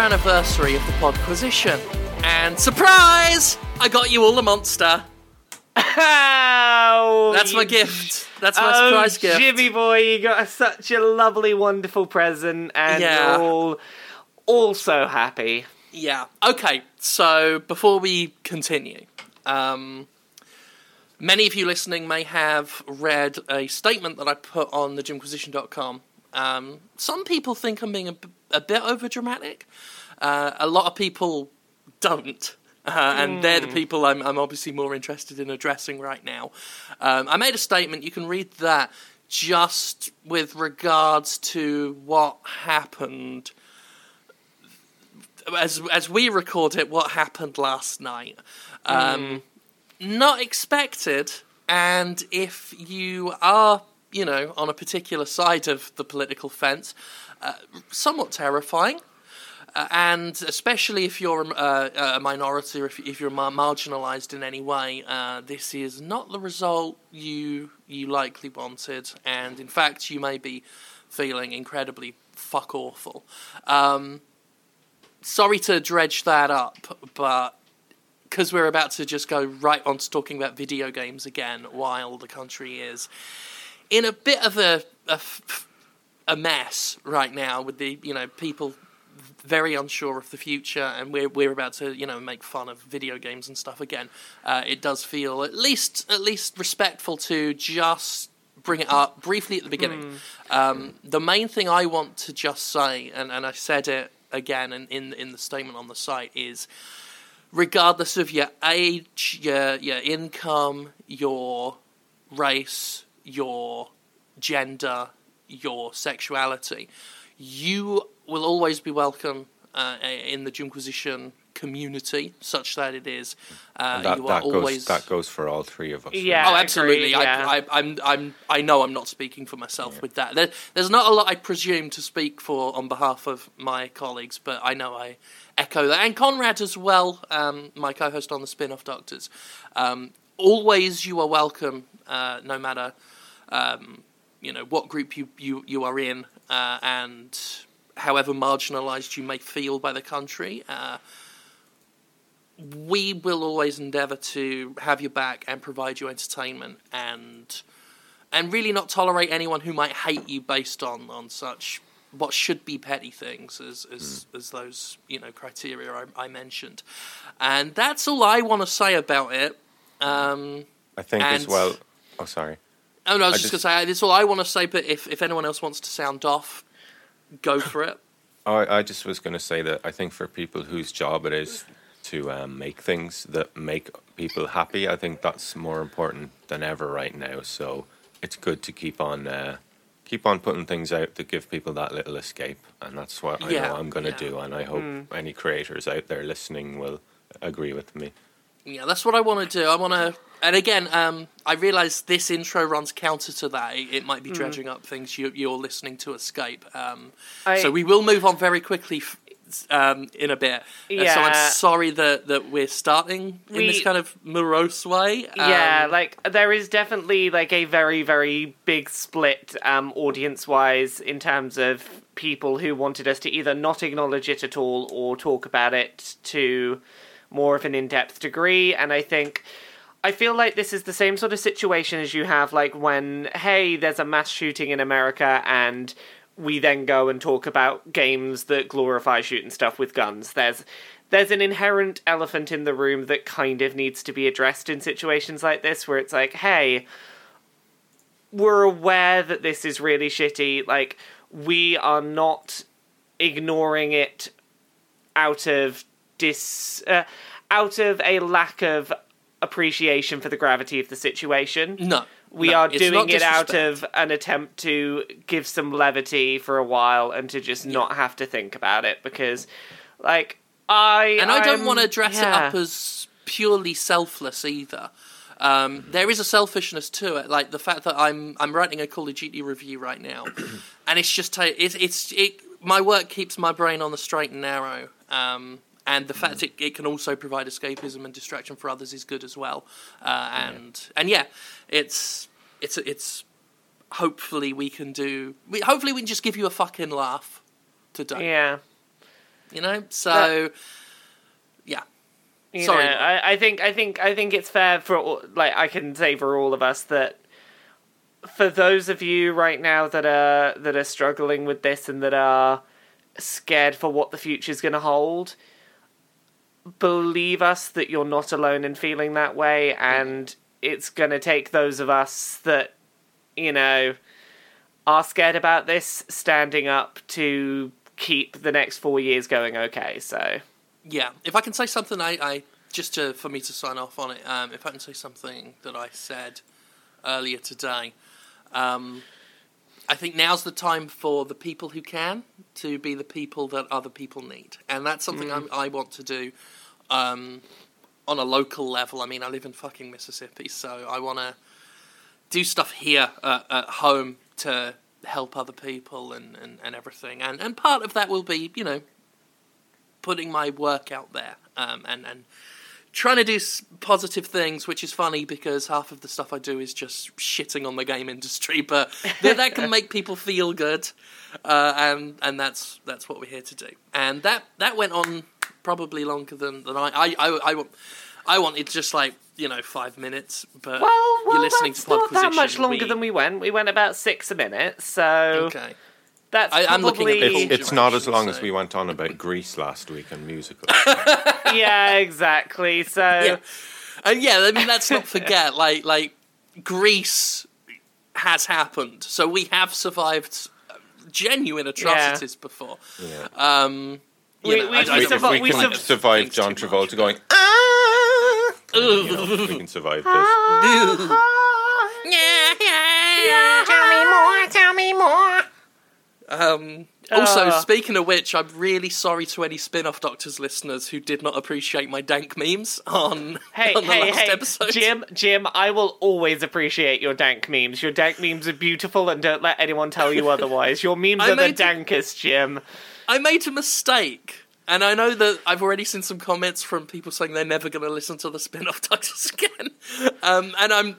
anniversary of the Podquisition. And surprise! I got you all a monster. Oh, That's my gift. That's my oh, surprise gift. Jimmy boy, you got such a lovely, wonderful present, and Yeah. we're all all so happy. Yeah. Okay. So before we continue, um, many of you listening may have read a statement that I put on the Jimquisition.com. Um, some people think I'm being a bit over dramatic. Uh, a lot of people don't. Uh, and they're the people I'm, I'm obviously more interested in addressing right now. Um, I made a statement. You can read that just with regards to what happened as as we record it, what happened last night. Um, Not expected, and if you are, you know, on a particular side of the political fence, uh, somewhat terrifying. Uh, and especially if you're uh, a minority or if, if you're mar- marginalised in any way, uh, this is not the result you you likely wanted, and in fact, you may be feeling incredibly fuck awful. Um, sorry to dredge that up, but because we're about to just go right on to talking about video games again, while the country is in a bit of a a mess right now with the you know people very unsure of the future, and we're we're about to you know make fun of video games and stuff again. Uh, it does feel at least at least respectful to just bring it up briefly at the beginning. Um, the main thing I want to just say, and, and I said it again in, in in the statement on the site, is regardless of your age, your your income, your race, your gender, your sexuality, you will always be welcome uh, in the Jimquisition community, such that it is. Uh, that you are that goes always. that goes for all three of us. right? Oh, absolutely. Agreed, yeah. I, I, I'm, I'm, I know I'm not speaking for myself with that. There, there's not a lot I presume to speak for on behalf of my colleagues, but I know I echo that. And Conrad as well, um, my co-host on the Spin-off Doctors. Um, always, you are welcome, uh, no matter, um, you know, what group you you, you are in, uh, and however marginalised you may feel by the country. Uh, we will always endeavour to have your back and provide you entertainment and and really not tolerate anyone who might hate you based on on such what should be petty things as as, as those you know criteria I, I mentioned and that's all I want to say about it um, I think as well. Oh, sorry. oh no I was I just, just- gonna say that's all I want to say but if, if anyone else wants to sound off go for it I, I just was going to say that I think for people whose job it is to um, make things that make people happy, I think that's more important than ever right now. So it's good to keep on uh, keep on putting things out that give people that little escape, and that's what I Yeah, know I'm going to yeah. do. And I hope any creators out there listening will agree with me. Yeah, that's what I want to do. I want to, and again, um, I realise this intro runs counter to that. It, it might be dredging up things you, you're listening to escape. Um, I- so we will move on very quickly f- um, in a bit. Uh, so I'm sorry that, that we're starting in this kind of morose way. yeah, Um, like there is definitely like a very very big split um audience wise in terms of people who wanted us to either not acknowledge it at all or talk about it to more of an in-depth degree and I think I feel like this is the same sort of situation as you have like when hey there's a mass shooting in America and we then go and talk about games that glorify shooting stuff with guns. There's there's an inherent elephant in the room that kind of needs to be addressed in situations like this where it's like, hey, we're aware that this is really shitty. Like, we are not ignoring it out of dis uh, out of a lack of appreciation for the gravity of the situation. no. We no, are doing it out of an attempt to give some levity for a while and to just not have to think about it because, like, I And I don't want to dress it up as purely selfless either. Um, there is a selfishness to it, like the fact that I'm I'm writing a Call of Duty review right now, and it's just ta- it's it's it. My work keeps my brain on the straight and narrow, um, and the fact it, it can also provide escapism and distraction for others is good as well. Uh, and and yeah, it's it's it's hopefully we can do. We, hopefully we can just give you a fucking laugh today. Yeah. You know, so yeah. You Sorry. know, I, I think I think I think it's fair for all- like I can say for all of us that for those of you right now that are that are struggling with this and that are scared for what the future is going to hold, believe us that you're not alone in feeling that way, and it's going to take those of us that you know are scared about this standing up to keep the next four years going okay. So. Yeah, if I can say something, I, I just to, for me to sign off on it. Um, if I can say something that I said earlier today, um, I think now's the time for the people who can to be the people that other people need, and that's something I'm, I want to do um, on a local level. I mean, I live in fucking Mississippi, so I want to do stuff here uh, at home to help other people and, and, and everything, and and part of that will be you know putting my work out there um, and and trying to do positive things, which is funny because half of the stuff I do is just shitting on the game industry, but that, that can make people feel good, uh, and and that's that's what we're here to do. And that that went on probably longer than than I I I, I, want- I wanted just like you know five minutes, but Well, well, you're listening that's to not that much longer we- than we went. We went about six a minute, so Okay. That's I- I'm looking at probably It's, it's not as duration, long as we went on about Grease last week and musicals. yeah, exactly. So yeah. And yeah, I mean, let's not forget, like, like Grease has happened, so we have survived uh, genuine atrocities before. Yeah. Um, We- know, we- I- I we don't if survi- we we can point survive things John too much. Travolta going, ah, you know, we can survive this. Um, also, Uh. speaking of which, I'm really sorry to any spin-off Doctors listeners who did not appreciate my dank memes on, Hey, on the hey, last hey, episode. Jim, Jim, I will always appreciate your dank memes. Your dank memes are beautiful, and don't let anyone tell you otherwise. Your memes I are the dankest, Jim. I made a mistake. And I know that I've already seen some comments from people saying they're never going to listen to the spin-off Doctors again. Um, and I'm,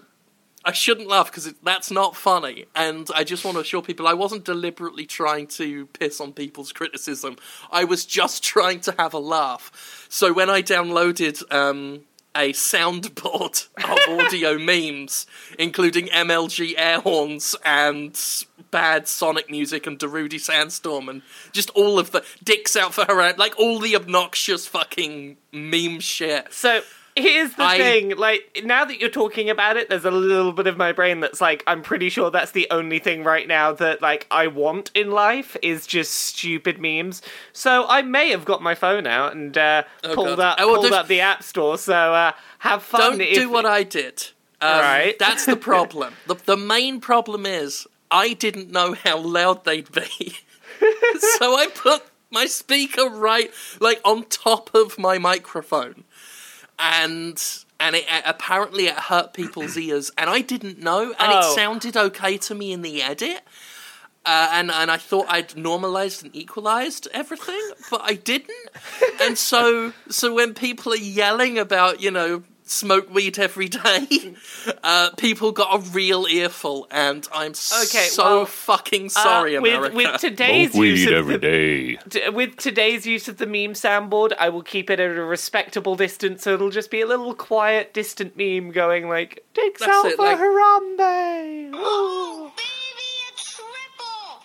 I shouldn't laugh because that's not funny. And I just want to assure people I wasn't deliberately trying to piss on people's criticism. I was just trying to have a laugh. So when I downloaded um, a soundboard of audio memes, including MLG air horns and bad Sonic music and Darude Sandstorm and just all of the dicks out for her, like all the obnoxious fucking meme shit. So here's the I- thing: like now that you're talking about it, there's a little bit of my brain that's like, I'm pretty sure that's the only thing right now that like I want in life is just stupid memes. So I may have got my phone out and uh, Oh, pulled God. up Oh, well, pulled up the app store. So uh, have fun. Don't if- do what I did. Um, Right. That's the problem. the, the main problem is I didn't know how loud they'd be. so I put my speaker right, like, on top of my microphone. And. And it apparently it hurt people's ears, and I didn't know, and Oh. it sounded okay to me in the edit. Uh, and and I thought I'd normalized and equalized everything, but I didn't. and so so when people are yelling about you know smoke weed every day, uh, people got a real earful, and I'm Okay, so well, fucking Uh, sorry, with, America. with today's use of the, day. t- with today's use of the meme soundboard, I will keep it at a respectable distance, so it'll just be a little quiet, distant meme going like "Takes That's out it, for like- Harambe." Oh, baby, a triple!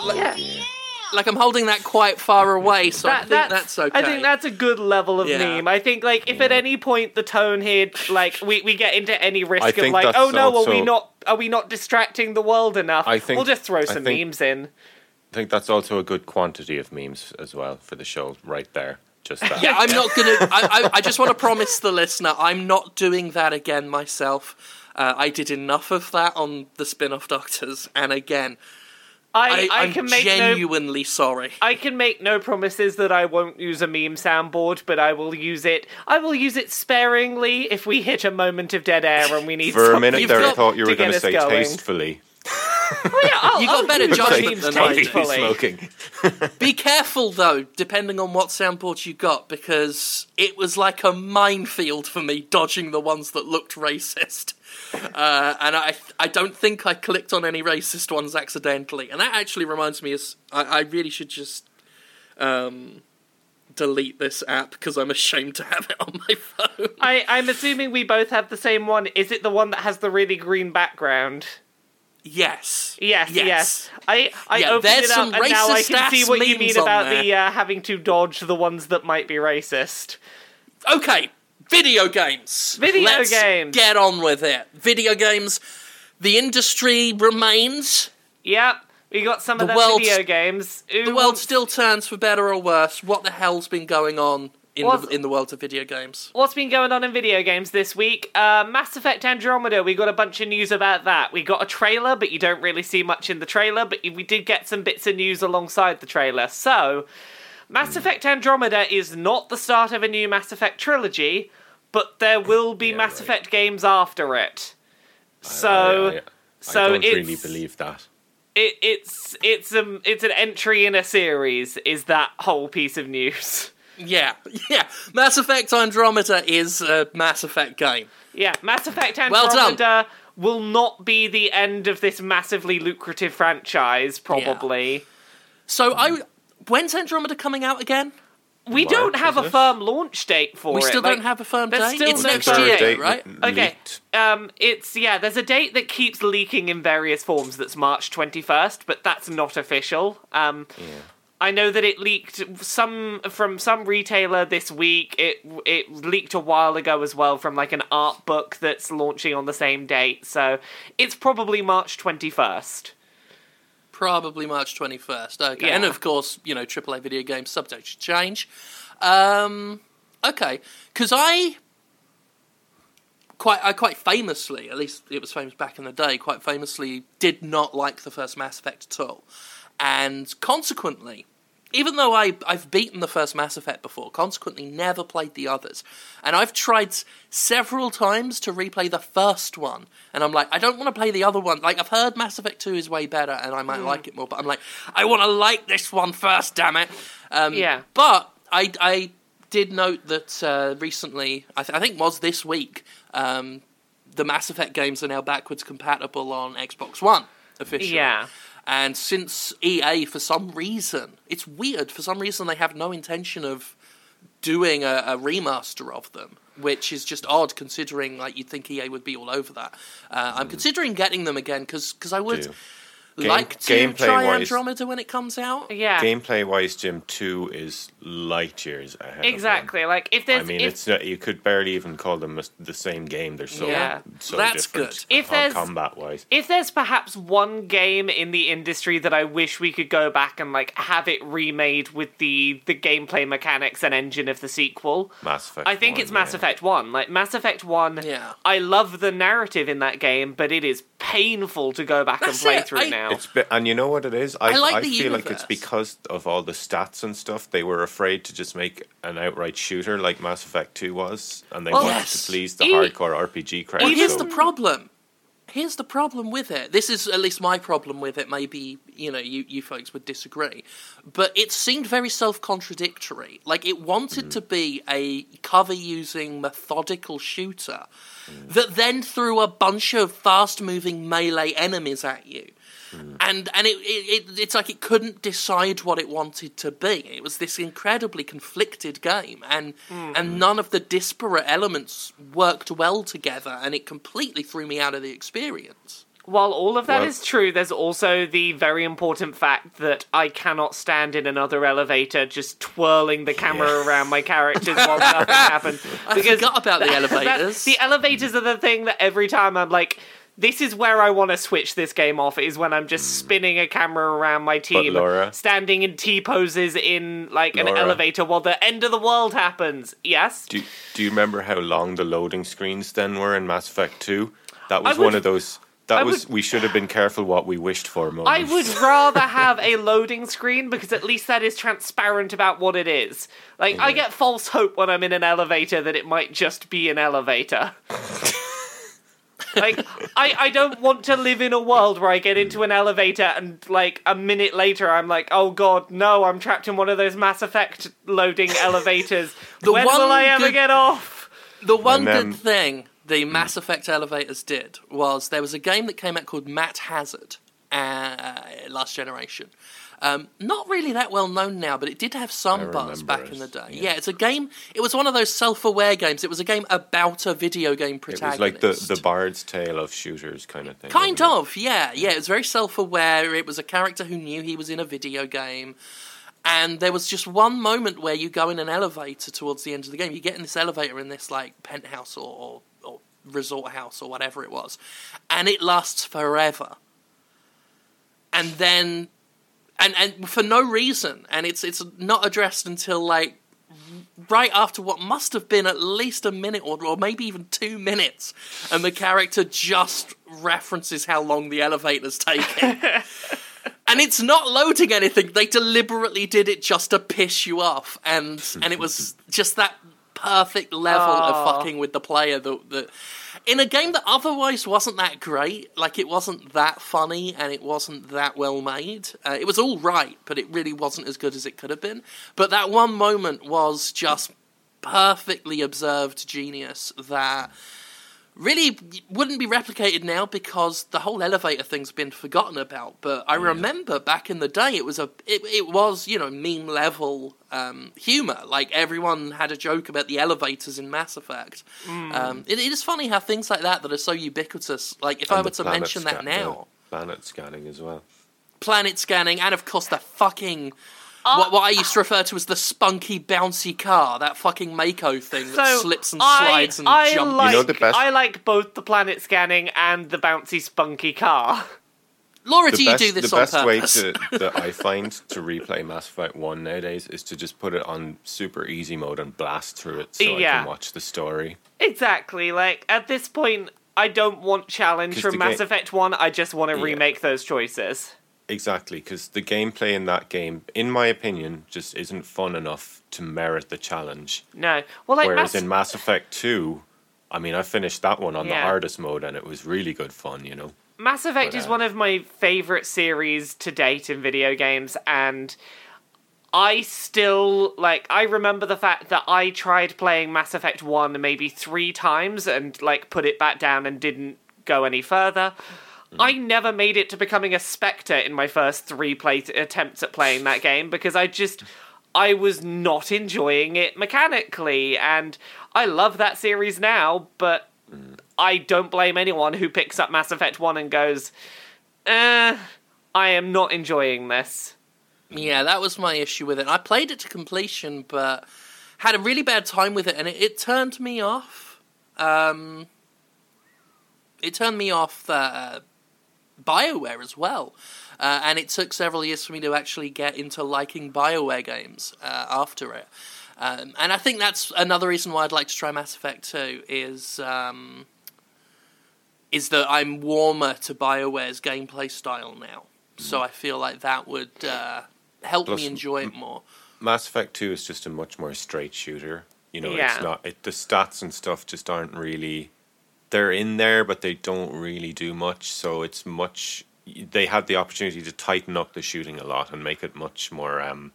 Oh, Yeah. yeah. Like I'm holding that quite far away, so I think that's, okay. I think that's a good level of Yeah. meme. I think like if at any point the tone here, like we, we get into any risk of like, oh no, are we not are we not distracting the world enough? I think- we'll just throw some think- memes in. I think that's also a good quantity of memes as well for the show, right there. Just that. Yeah, I'm not gonna. I, I, I just want to promise the listener, I'm not doing that again myself. Uh, I did enough of that on the spin-off Doctors, and again, I, I, I, am can make no genuinely sorry. I can make no promises that I won't use a meme soundboard, but I will use it. I will use it sparingly if we hit a moment of dead air and we need. For a minute You've there, I thought you were going to say going. tastefully. Oh, yeah, I'll- You got I'll better use judgment memes than I do. tastefully. smoking. Be careful though, depending on what soundboard you got, because it was like a minefield for me dodging the ones that looked racist. Uh, and I, I don't think I clicked on any racist ones accidentally. And that actually reminds me, is I, I really should just um, delete this app because I'm ashamed to have it on my phone. I, I'm assuming we both have the same one. Is it the one that has the really green background? Yes. Yes, yes. I, I Yeah, opened it up and now I can see what you mean about there. the uh, having to dodge the ones that might be racist. Okay, video games. Video Let's games. Get on with it. Video games. The industry remains. Yep, we got some of The video games. Who The world wants- still turns for better or worse. What the hell's been going on in What's- the in the world of video games? What's been going on in video games this week? Uh, Mass Effect Andromeda, we got a bunch of news about that. We got a trailer, but you don't really see much in the trailer, but we did get some bits of news alongside the trailer. So, Mass Effect Andromeda is not the start of a new Mass Effect trilogy, but there will be Yeah, Mass right. Effect games after it. So, I, I, I so don't really believe that. it, it's it's um it's an entry in a series. Is that whole piece of news? Yeah, yeah. Mass Effect Andromeda is a Mass Effect game. Yeah, Mass Effect Well done. Andromeda will not be the end of this massively lucrative franchise, probably. So I, when's Andromeda coming out again? We March, don't have a firm launch date for We it. We still like- don't have a firm date. still It's no next Is there a year, date right? Okay. leaked? Um, it's yeah. There's a date that keeps leaking in various forms. That's March 21st, but that's not official. Um, I know that it leaked some from some retailer this week. It it leaked a while ago as well from like an art book that's launching on the same date. So it's probably March 21st. Probably March 21st. Okay. Yeah. And of course, you know, AAA video games subject to change. Um, okay. Because I quite I quite famously, at least it was famous back in the day, quite famously did not like the first Mass Effect at all. And consequently, even though I, I've beaten the first Mass Effect before, consequently never played the others. And I've tried several times to replay the first one. And I'm like, I don't want to play the other one. Like, I've heard Mass Effect 2 is way better and I might like it more, but I'm like, I want to like this one first, damn it. Um, Yeah. But I, I did note that uh, recently, I, th- I think it was this week, um, the Mass Effect games are now backwards compatible on Xbox One officially. Yeah. And since EA, for some reason, it's weird, for some reason they have no intention of doing a, a remaster of them, which is just odd considering like you'd think EA would be all over that. Uh, I'm considering getting them again because I would Do. Game- like to gameplay try wise- Andromeda when it comes out. Yeah. Gameplay wise, Jim Two is light years ahead. Exactly. Of Like if one. there's I mean, if, it's not, you could barely even call them the same game. They're so Yeah. so That's different. good. Uh, if there's- combat wise, if there's perhaps one game in the industry that I wish we could go back and like have it remade with the the gameplay mechanics and engine of the sequel, Mass Effect. I think 1, it's Mass yeah. Effect 1. Like Mass Effect 1, Yeah. I love the narrative in that game, but it is painful to go back That's and play it. through I- now. It's bi- and you know what it is. I, I like I feel like it's because of all the stats and stuff. They were afraid to just make an outright shooter like Mass Effect Two was, and they Well, wanted yes. to please the E- hardcore RPG crowd. Well, here's so- the problem. Here's the problem with it. This is at least my problem with it. Maybe you know you, you folks would disagree, but it seemed very self contradictory. Like it wanted mm. to be a cover using methodical shooter that then threw a bunch of fast moving melee enemies at you. Mm. And and it, it, it it's like it couldn't decide what it wanted to be. It was this incredibly conflicted game, and mm. and none of the disparate elements worked well together, and it completely threw me out of the experience. While all of that is Well- true, there's also the very important fact that I cannot stand in another elevator just twirling the camera around my characters while nothing happens. I forgot about the that- elevators. the elevators are the thing that every time I'm like, this is where I want to switch this game off. Is when I'm just hmm. spinning a camera around my team, Laura- standing in T poses in like an elevator while the end of the world happens. Yes, Do, do you remember how long the loading screens then were in Mass Effect 2? That was would- one of those. That I was would- we should have been careful what we wished for. Moments. I would rather have a loading screen because at least that is transparent about what it is. Like, I get false hope when I'm in an elevator that it might just be an elevator. like, I, I don't want to live in a world where I get into an elevator and, like, a minute later I'm like, oh god, no, I'm trapped in one of those Mass Effect loading elevators. The when will I ever good- get off? The one And, um, good thing the Mass Effect elevators did was there was a game that came out called Matt Hazard. uh, last generation. Um, not really that well known now, but it did have some buzz back it, in the day. yeah. Yeah. it's a game. It was one of those self-aware games. It was a game about a video game It protagonist. was like the the Bard's Tale of shooters kind of thing. Kind wasn't it? of, yeah, yeah. It was very self-aware. It was a character who knew he was in a video game, and there was just one moment where you go in an elevator towards the end of the game. You get in this elevator in this like penthouse or, or, or resort house or whatever it was, and it lasts forever. And then, and and for no reason, and it's it's not addressed until like right after what must have been at least a minute or, or maybe even two minutes, and the character just references how long the elevator's taking. and it's not loading anything. They deliberately did it just to piss you off, and and it was just that perfect level Aw. of fucking with the player that that. In a game that otherwise wasn't that great, like it wasn't that funny and it wasn't that well made. Uh, it was all right, but it really wasn't as good as it could have been. But that one moment was just perfectly observed genius that really wouldn't be replicated now because the whole elevator thing's been forgotten about. But I remember back in the day, it was a it, it was you know meme level um, humor. Like everyone had a joke about the elevators in Mass Effect. Um, it, it is funny how things like that that are so ubiquitous. Like if I were to mention that now, planet scanning as well. planet scanning, and of course the fucking. What, uh, what I used to refer to as the spunky bouncy car, that fucking Mako thing that slips and I, slides and I jumps. like You know the best- I like both the planet scanning and the bouncy spunky car. Laura, The do best, you do this the on best purpose? way to, that I find to replay Mass Effect 1 nowadays is to just put it on super easy mode and blast through it so I can watch the story. Exactly. Like at this point, I don't want challenge from Mass ga- Effect One. I just want to Yeah. remake those choices. Exactly, because the gameplay in that game, in my opinion, just isn't fun enough to merit the challenge. No. Well, like Whereas Mass- in Mass Effect 2, I mean, I finished that one on the hardest mode and it was really good fun, you know? Mass Effect But, is uh, one of my favorite series to date in video games, and I still like. I remember the fact that I tried playing Mass Effect One maybe three times and like put it back down and didn't go any further. I never made it to becoming a Spectre in my first three play attempts at playing that game because I just I was not enjoying it mechanically, and I love that series now, but I don't blame anyone who picks up Mass Effect 1 and goes, eh, I am not enjoying this. Yeah, that was my issue with it. I played it to completion, but had a really bad time with it, and it, it turned me off. Um, it turned me off uh, Bioware as well, uh, and it took several years for me to actually get into liking Bioware games uh, after it. Um, and I think that's another reason why I'd like to try Mass Effect 2 is um, is that I'm warmer to Bioware's gameplay style now. So I feel like that would uh, help Plus, me enjoy it more. Mass Effect 2 is just a much more straight shooter. You know, Yeah. it's not, it, the stats and stuff just aren't really, they're in there, but they don't really do much. So it's much, they had the opportunity to tighten up the shooting a lot and make it much more, um,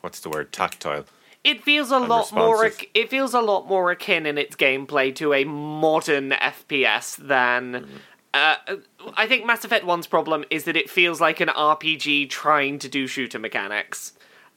what's the word, tactile. It feels a lot more. responsive. It feels a lot more akin in its gameplay to a modern FPS than. Uh, I think Mass Effect 1's problem is that it feels like an RPG trying to do shooter mechanics.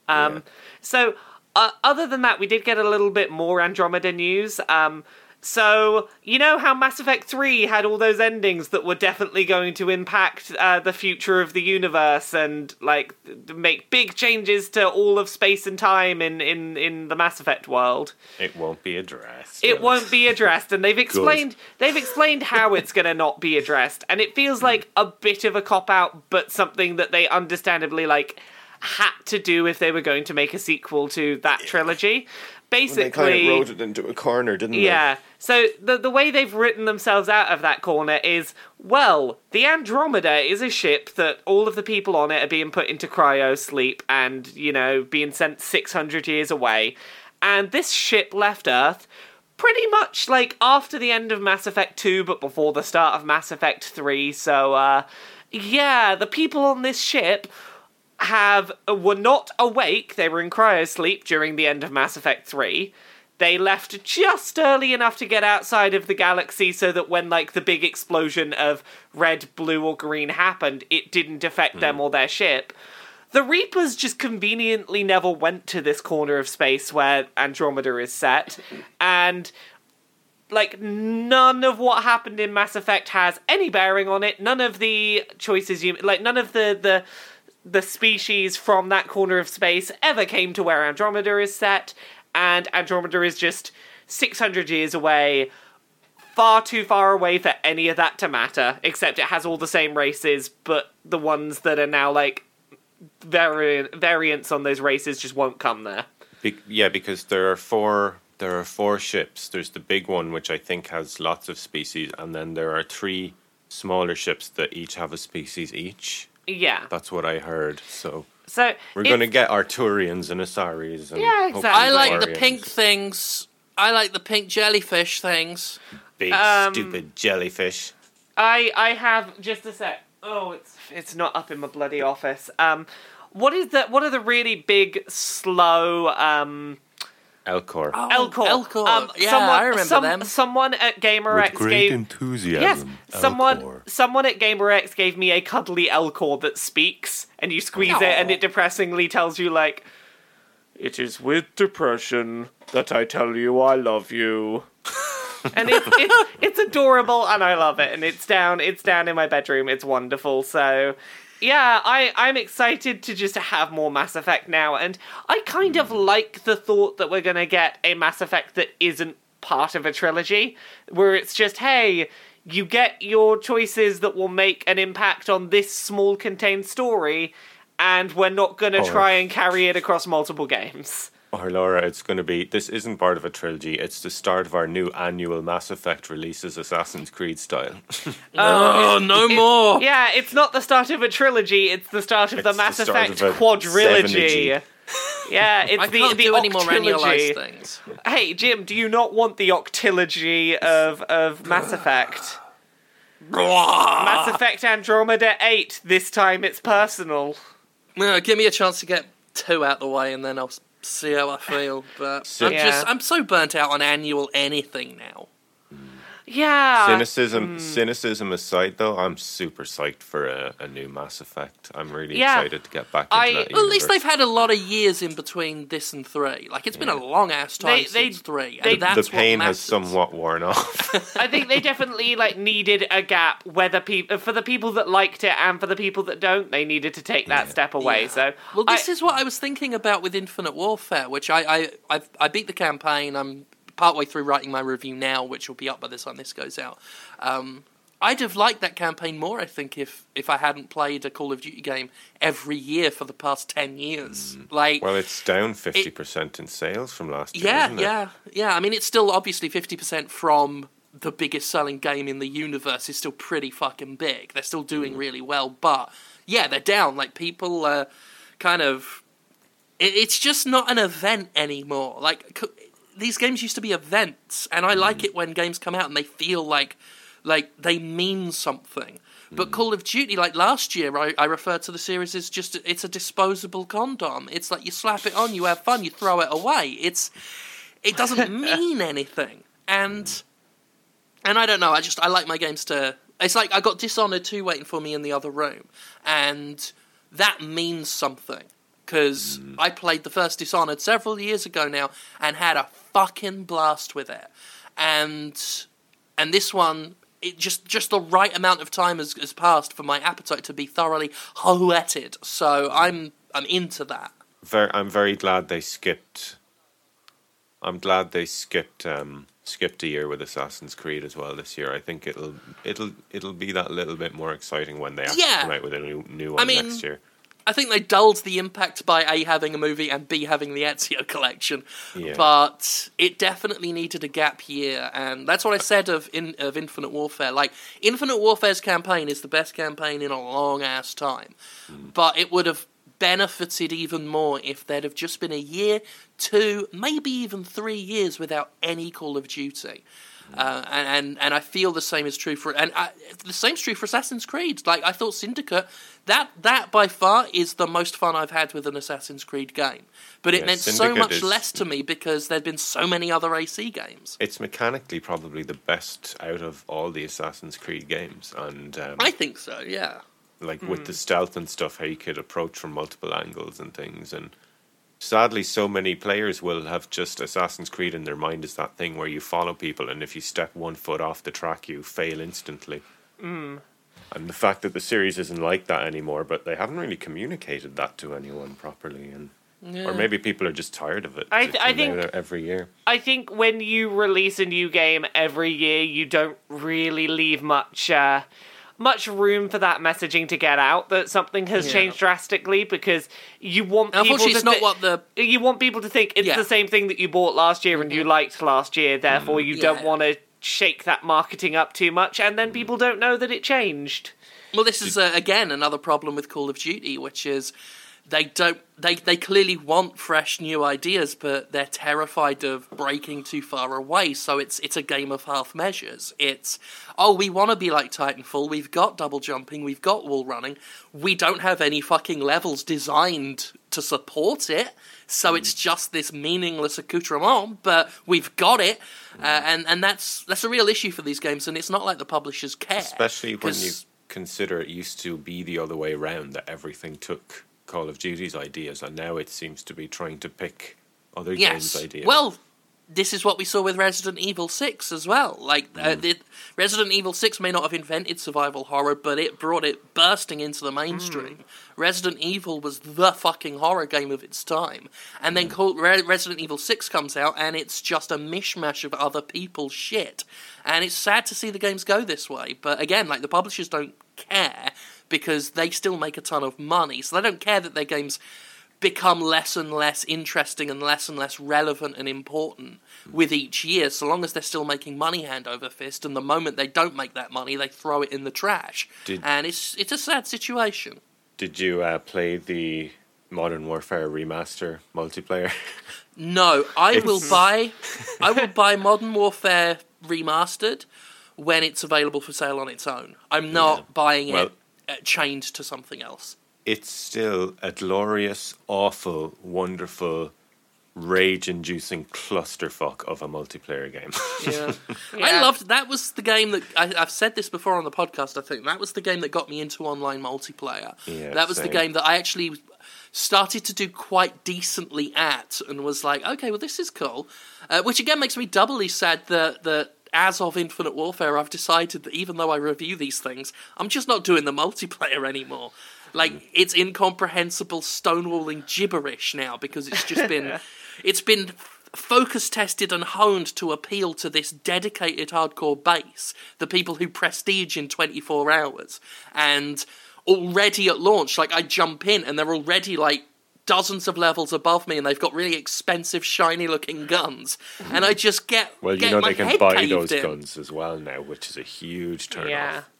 Um, Yeah. So, uh, other than that, we did get a little bit more Andromeda news. Um, so, you know how Mass Effect 3 had all those endings that were definitely going to impact uh, the future of the universe and, like, make big changes to all of space and time in, in, in the Mass Effect world? It won't be addressed. It won't be addressed, and they've explained they've explained how it's going to not be addressed, and it feels like a bit of a cop out, but something that they understandably like had to do if they were going to make a sequel to that trilogy. Basically, They kind of rode it into a corner, didn't they? yeah. So the the way they've written themselves out of that corner is well, the Andromeda is a ship that all of the people on it are being put into cryo sleep and, you know, being sent 600 years away. And this ship left Earth pretty much like after the end of Mass Effect 2 but before the start of Mass Effect 3. So uh yeah, the people on this ship have uh, were not awake. They were in cryosleep during the end of Mass Effect 3. they left just early enough to get outside of the galaxy so that when like the big explosion of red, blue, or green happened, it didn't affect them hmm. or their ship. The Reapers just conveniently never went to this corner of space where Andromeda is set, and like none of what happened in Mass Effect has any bearing on it. None of the choices you like, none of the the the species from that corner of space ever came to where Andromeda is set, and Andromeda is just 600 years away, far too far away for any of that to matter, except it has all the same races, but the ones that are now like vari- variants on those races just won't come there. Be- yeah, because there are four. There are four ships. There's the big one, which I think has lots of species, and then there are three smaller ships that each have a species each. Yeah. That's what I heard. So So we're going to get Arturians and Asaris. And Yeah, exactly. I like the pink things. I like the pink jellyfish things. Big Um, stupid jellyfish. I I have just a sec. Oh, it's it's not up in my bloody office. Um, what is that? what are the really big slow um Elcor. Oh, Elcor? Elcor. Um, yeah, someone, I remember some- them. Someone at GamerX gave yes, enthusiasm. someone someone at GamerX gave me a cuddly Elcor that speaks, and you squeeze it, and it depressingly tells you like, "It is with depression that I tell you I love you." and it's, it's it's adorable, and I love it, and it's down it's down in my bedroom. It's wonderful. So. Yeah, I, I'm excited to just have more Mass Effect now, and I kind of hmm. like the thought that we're gonna get a Mass Effect that isn't part of a trilogy, where it's just, hey, you get your choices that will make an impact on this small contained story, and we're not gonna Or- try and carry it across multiple games. Or Laura, it's going to be. This isn't part of a trilogy. It's the start of our new annual Mass Effect releases, Assassin's Creed style. Oh, no more. Yeah, it's not the start of a trilogy, it's the start of the It's the Mass start Effect of quadrilogy. Yeah, it's I the can't the do any more annualized things. Hey Jim, do you not want the octilogy of of Mass Effect? Mass Effect Andromeda 8, this time it's personal. No, give me a chance to get two out the way, and then I'll s- see how I feel. But So- I'm Yeah. just I'm so burnt out on annual anything now. Yeah. cynicism, hmm. cynicism aside, though, I'm super psyched for a, a new Mass Effect. I'm really Yeah. excited to get back into I- that. Well, at least universe. they've had a lot of years in between this and three. Like it's been a long ass time They- they- since three, they- and that's the what pain has somewhat worn off. I think they definitely like needed a gap whether people for the people that liked it and for the people that don't, they needed to take that step away. Yeah. So Well, this I- is what I was thinking about with Infinite Warfare, which I I I've, I beat the campaign. I'm partway through writing my review now, which will be up by the time this goes out. Um, I'd have liked that campaign more, I think, if if I hadn't played a Call of Duty game every year for the past ten years. Like, well, it's down 50% in sales from last year. yeah, isn't it? yeah, yeah. I mean, it's still obviously fifty percent from the biggest selling game in the universe. is still pretty fucking big. They're still doing really well, but yeah, they're down. Like people, uh, kind of. It, it's just not an event anymore. Like these games used to be events, and I like mm. it when games come out and they feel like like they mean something. But mm. Call of Duty, like last year, I, I referred to the series as just it's a disposable condom. It's like you slap it on, you have fun, you throw it away. It's it doesn't mean anything, and and I don't know. I just I like my games to. It's like I got Dishonored two waiting for me in the other room, and that means something because mm. I played the first Dishonored several years ago now and had a fucking blast with it, and and this one. It just just the right amount of time has, has passed for my appetite to be thoroughly whetted. So I'm I'm into that. Ver I'm very glad they skipped. I'm glad they skipped um, skipped a year with Assassin's Creed as well this year. I think it'll it'll it'll be that little bit more exciting when they actually Yeah. come out with a new new one mean, next year. I think they dulled the impact by A having a movie and B having the Ezio collection. Yeah. But it definitely needed a gap year, and that's what I said of in, of Infinite Warfare. Like Infinite Warfare's campaign is the best campaign in a long ass time, mm. but it would have benefited even more if there'd have just been a year, two, maybe even three years without any Call of Duty. Uh, and, and and I feel the same is true for and I, the same's true for Assassin's Creed. Like I thought Syndicate that that by far is the most fun I've had with an Assassin's Creed game. But it Yeah, meant so much is- less to me because there'd been so many other AC games. It's mechanically probably the best out of all the Assassin's Creed games, and um, I think so. Yeah. like with the stealth and stuff, how you could approach from multiple angles and things. And sadly, so many players will have just Assassin's Creed in their mind as that thing where you follow people, and if you step one foot off the track, you fail instantly. Mm. And the fact that the series isn't like that anymore, but they haven't really communicated that to anyone properly, and Yeah. or maybe people are just tired of it. I th- I think- every year. I think when you release a new game every year, you don't really leave much uh, much room for that messaging to get out that something has Yeah. changed drastically because you want people Unfortunately, to it's not thi- what the you want people to think it's Yeah. Mm-hmm. the same thing that you bought last year and you liked last year. Therefore, you don't want to shake that marketing up too much, and then people don't know that it changed. Well, this is uh, again another problem with Call of Duty, which is they don't they they clearly want fresh new ideas, but they're terrified of breaking too far away. So it's it's a game of half measures. It's oh, we want to be like Titanfall. We've got double jumping. We've got wall running. We don't have any fucking levels designed to support it. So it's just this meaningless accoutrement, but we've got it, uh, and and that's that's a real issue for these games. And it's not like the publishers care, Especially when you consider it used to be the other way around that everything took Call of Duty's ideas, and now it seems to be trying to pick other Yes. games' ideas. Well, this is what we saw with Resident Evil 6 as well. Like, Mm. uh, the, Resident Evil 6 may not have invented survival horror, but it brought it bursting into the mainstream. Mm. Resident Evil was the fucking horror game of its time. And then called Re- Resident Evil 6 comes out, and it's just a mishmash of other people's shit. And it's sad to see the games go this way. But again, like, the publishers don't care because they still make a ton of money. So they don't care that their games become less and less interesting and less and less relevant and important with each year, so long as they're still making money hand over fist. And the moment they don't make that money, they throw it in the trash. Did- and it's it's a sad situation. Did you uh, play the Modern Warfare remaster multiplayer? No, I will buy I will buy Modern Warfare remastered when it's available for sale on its own. I'm not buying Well- it chained to something else. it's still a glorious, awful, wonderful, rage-inducing clusterfuck of a multiplayer game. Yeah. Yeah. I loved that was the game that I, I've said this before on the podcast. I think that was the game that got me into online multiplayer. Yeah, that was the game that I actually started to do quite decently at, and was like, okay, well, this is cool. Uh, which again makes me doubly sad that that as of Infinite Warfare, I've decided that even though I review these things, I'm just not doing the multiplayer anymore. Like mm. it's incomprehensible stonewalling gibberish now because it's just been it's been focus tested and honed to appeal to this dedicated hardcore base, the people who prestige in 24 hours. And already at launch, like I jump in and they're already like dozens of levels above me and they've got really expensive shiny looking guns and I just get well, you get know my they can buy those in. guns as well now, which is a huge turn Yeah. off.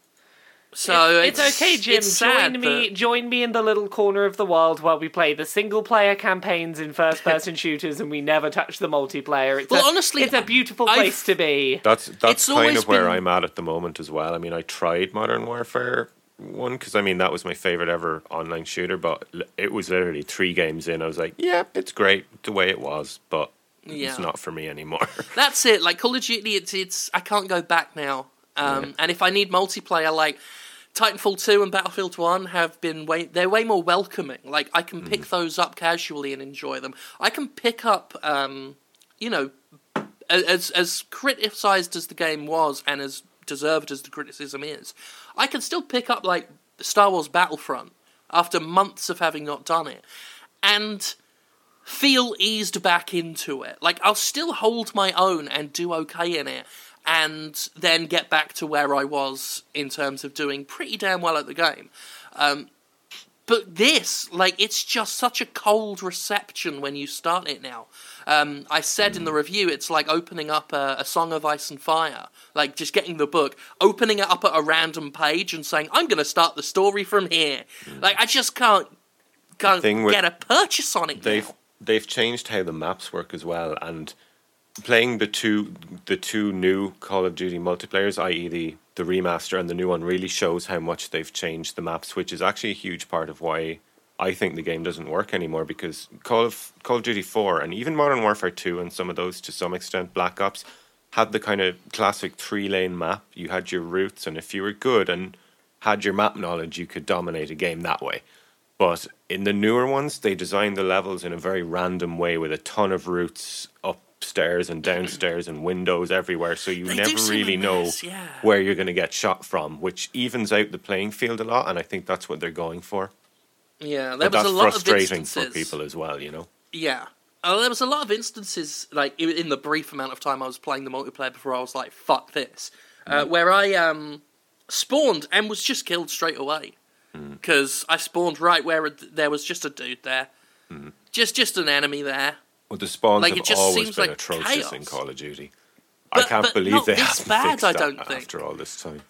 So it's, it's, okay, Jim. it's join me. but- Join me in the little corner of the world while we play the single-player campaigns in first-person shooters, and we never touch the multiplayer. It's Well, a, honestly, it's a beautiful I've- place to be. That's that's It's kind of where been- I'm at at the moment as well. I mean, I tried Modern Warfare one because I mean that was my favorite ever online shooter, but it was literally three games in. I was like, yeah, it's great the way it was, but Yeah. it's not for me anymore. That's it. Like Call of Duty, it's it's I can't go back now. Um, And if I need multiplayer, like Titanfall two and Battlefield one have been way they're way more welcoming. Like I can pick those up casually and enjoy them. I can pick up, um, you know, as as criticized as the game was and as deserved as the criticism is, I can still pick up like Star Wars Battlefront after months of having not done it, and feel eased back into it. Like I'll still hold my own and do okay in it, and then get back to where I was in terms of doing pretty damn well at the game. Um, but this, like, it's just such a cold reception when you start it now. Um, I said in the review, it's like opening up a, a Song of Ice and Fire, like just getting the book, opening it up at a random page, and saying, "I'm going to start the story from here." Like, I just can't can't thing with- get a purchase on it. they've now. they've changed how the maps work as well, and playing the two the two new Call of Duty multiplayers, i.e. the the remaster and the new one, really shows how much they've changed the maps, which is actually a huge part of why I think the game doesn't work anymore. Because Call of Call of Duty Four and even Modern Warfare Two and some of those to some extent, Black Ops had the kind of classic three lane map. You had your routes, and if you were good and had your map knowledge, you could dominate a game that way. But in the newer ones, they designed the levels in a very random way with a ton of routes upstairs and downstairs and windows everywhere. So you They never really know mess, yeah. where you're going to get shot from, which evens out the playing field a lot. And I think that's what they're going for. Yeah, there But was a lot of frustrating instances. for people as well, you know? Yeah. Uh, there was a lot of instances, like in- the brief amount of time I was playing the multiplayer before I was like, "Fuck this," uh, where I um, spawned and was just killed straight away because I spawned right where it, there was just a dude there, just just an enemy there. Well, the spawns Like, it have just always seems been like atrocious in. Call of Duty. I can't believe they haven't bad, fixed I that don't think. after all this time.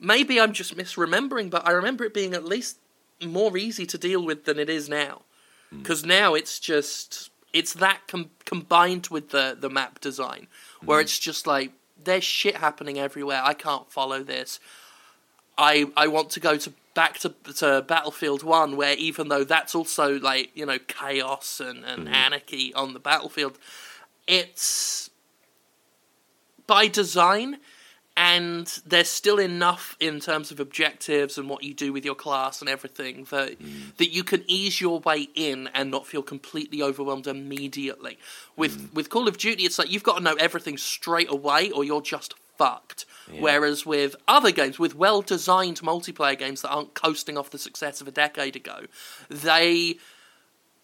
Maybe I'm just misremembering, but I remember it being at least more easy to deal with than it is now. Hmm. Because now it's just it's that com- combined with the the map design, where hmm. it's just like there's shit happening everywhere. I can't follow this. I I want to go to back to to Battlefield One, where even though that's also like you know chaos and, and hmm. anarchy on the battlefield, it's by design and there's still enough in terms of objectives and what you do with your class and everything that mm. that you can ease your way in and not feel completely overwhelmed immediately. With mm. with Call of Duty, it's like you've got to know everything straight away, or you're just fucked. Whereas with other games, with well designed multiplayer games that aren't coasting off the success of a decade ago, they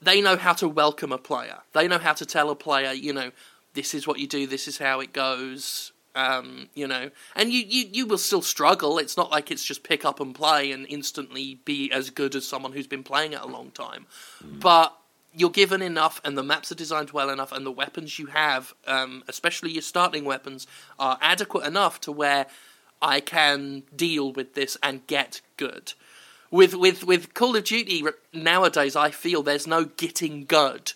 they know how to welcome a player. They know how to tell a player, you know, this is what you do, this is how it goes. Um, you know, and you, you, you will still struggle. It's not like it's just pick up and play and instantly be as good as someone who's been playing it a long time. But you're given enough, and the maps are designed well enough, and the weapons you have, um, especially your starting weapons, are adequate enough to where I can deal with this and get good with with with Call of Duty nowadays, I feel there's no getting good.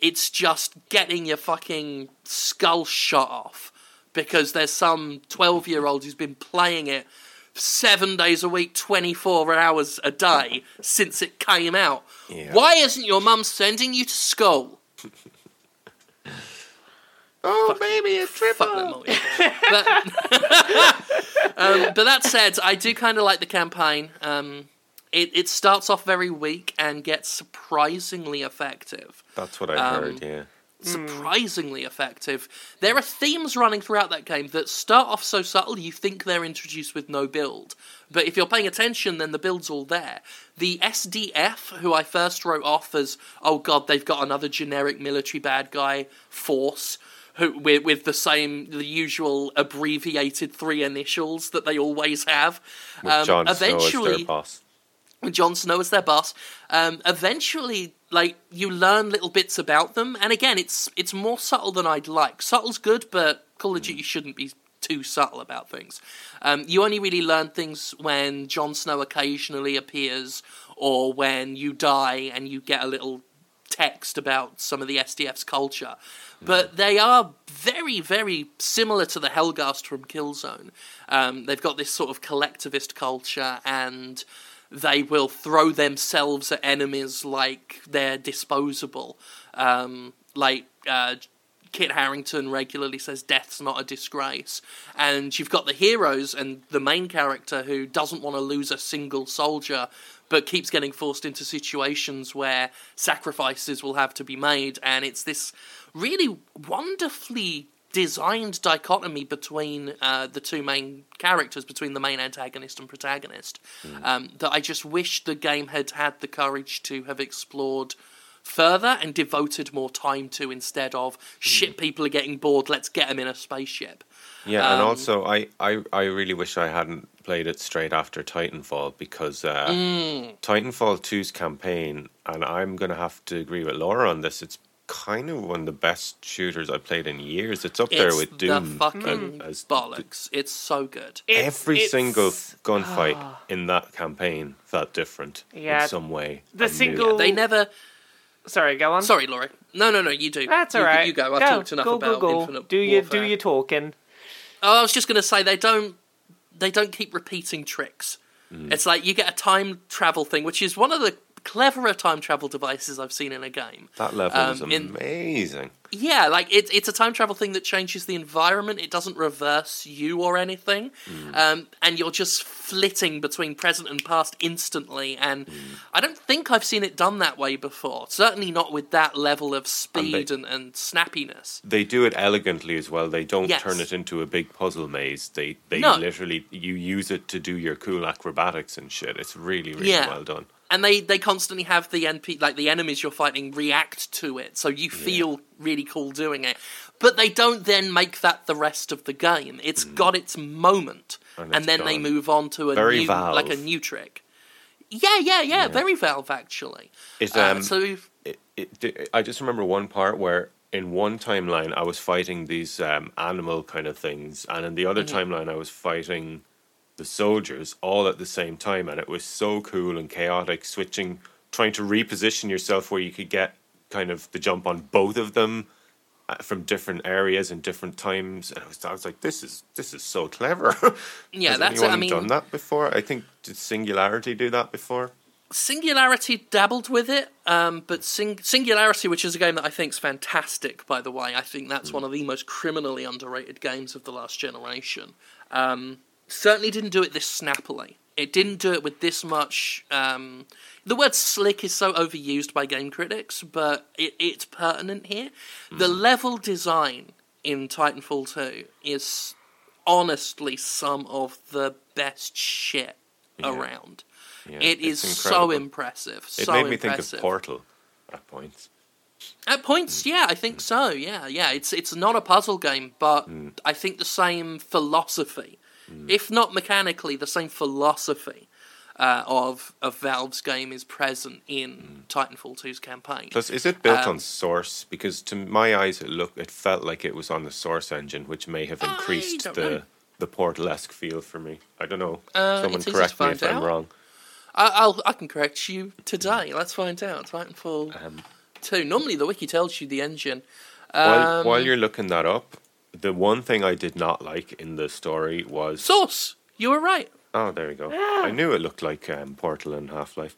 It's just getting your fucking skull shot off because there's some twelve year old who's been playing it seven days a week, twenty four hours a day since it came out. Yeah. Why isn't your mum sending you to school? Oh, baby, a triple. Fuck that but, um, but that said, I do kind of like the campaign. Um, it, it starts off very weak and gets surprisingly effective. That's what I Um, heard, yeah. Surprisingly effective. There are themes running throughout that game that start off so subtle you think they're introduced with no build. But if you're paying attention, then the build's all there. The SDF, who I first wrote off as, oh god, they've got another generic military bad guy force, who with, with the same, the usual abbreviated three initials that they always have. With um, Jon Snow as eventually, their boss. with Jon Snow as their boss. Um, eventually, like you learn little bits about them, and again, it's it's more subtle than I'd like. Subtle's good, but Call of Duty shouldn't be too subtle about things. Um, you only really learn things when Jon Snow occasionally appears, or when you die and you get a little text about some of the SDF's culture. But they are very, very similar to the Helghast from Killzone. Um, they've got this sort of collectivist culture, and they will throw themselves at enemies like they're disposable. Um, like uh, Kit Harington regularly says, "Death's not a disgrace." And you've got the heroes and the main character who doesn't want to lose a single soldier, but keeps getting forced into situations where sacrifices will have to be made, and it's this really wonderfully designed dichotomy between uh, the two main characters, between the main antagonist and protagonist, um, that I just wish the game had had the courage to have explored further and devoted more time to instead of shit people are getting bored let's get them in a spaceship. Yeah, and Um, also I, I, I really wish I hadn't played it straight after Titanfall because uh, Mm. Titanfall 2's campaign, and I'm going to have to agree with Laura on this, it's kind of one of the best shooters I've played in years. It's up there it's with the Doom. fucking and as bollocks it's so good It's- every it's- single gunfight in that campaign felt different Yeah. in some way. The and new. single- they never Sorry, go on. Sorry, Laurie. No, no, no. You do. That's you, all right. You go. I Go, talked enough go, about go, go. Infinite Do you Warfare. do your talking? Oh, I was just going to say they don't they don't keep repeating tricks. Mm. It's like you get a time travel thing, which is one of the cleverer time travel devices I've seen in a game. That level Um, is in- amazing. Yeah, like it's it's a time travel thing that changes the environment. It doesn't reverse you or anything, Mm. um, and you're just flitting between present and past instantly. And Mm. I don't think I've seen it done that way before. Certainly not with that level of speed they- and, and snappiness. They do it elegantly as well. They don't Yes. turn it into a big puzzle maze. They they No. literally you use it to do your cool acrobatics and shit. It's really really Yeah. well done. And they they constantly have the NP like the enemies you're fighting react to it, so you feel really cool doing it. But they don't then make that the rest of the game. It's got its moment, Mm. And and, then they move on to a Very new Valve. like a new trick. Yeah, yeah, yeah, very Valve actually. It, Uh, um, so it, it, I just remember one part where in one timeline I was fighting these um, animal kind of things, and in the other Mm-hmm. timeline I was fighting the soldiers all at the same time, and it was so cool and chaotic. Switching, trying to reposition yourself where you could get kind of the jump on both of them uh, from different areas and different times, and I was, I was like, this is this is so clever. Yeah, Has that's it. anyone I mean- done that before? I think did Singularity do that before? Singularity dabbled with it, um, but Sing- Singularity, which is a game that I think is fantastic, by the way, I think that's one of the most criminally underrated games of the last generation. Um, certainly didn't do it this snappily. It didn't do it with this much. Um, the word slick is so overused by game critics, but it, it's pertinent here. The hmm. level design in Titanfall 2 is honestly some of the best shit around. Yeah, it's is so impressive. It so made me impressive. think of Portal at points. At points, hmm. yeah, I think hmm. so. Yeah, yeah. It's it's not a puzzle game, but I think the same philosophy, if not mechanically, the same philosophy uh, of of Valve's game is present in Titanfall 2's campaign. Plus, is it built Um, on Source? Because to my eyes, it looked, it felt like it was on the Source engine, which may have increased the know. the Portal-esque feel for me. I don't know. Uh, Someone it's easy to correct me if I'm wrong. I, I'll I can correct you today. Let's find out. Titanfall Um, 2. Normally, the wiki tells you the engine. while, Um, while you're looking that up, the one thing I did not like in the story was Source. You were right. Oh, there you go. I knew it looked like um, Portal and Half Life,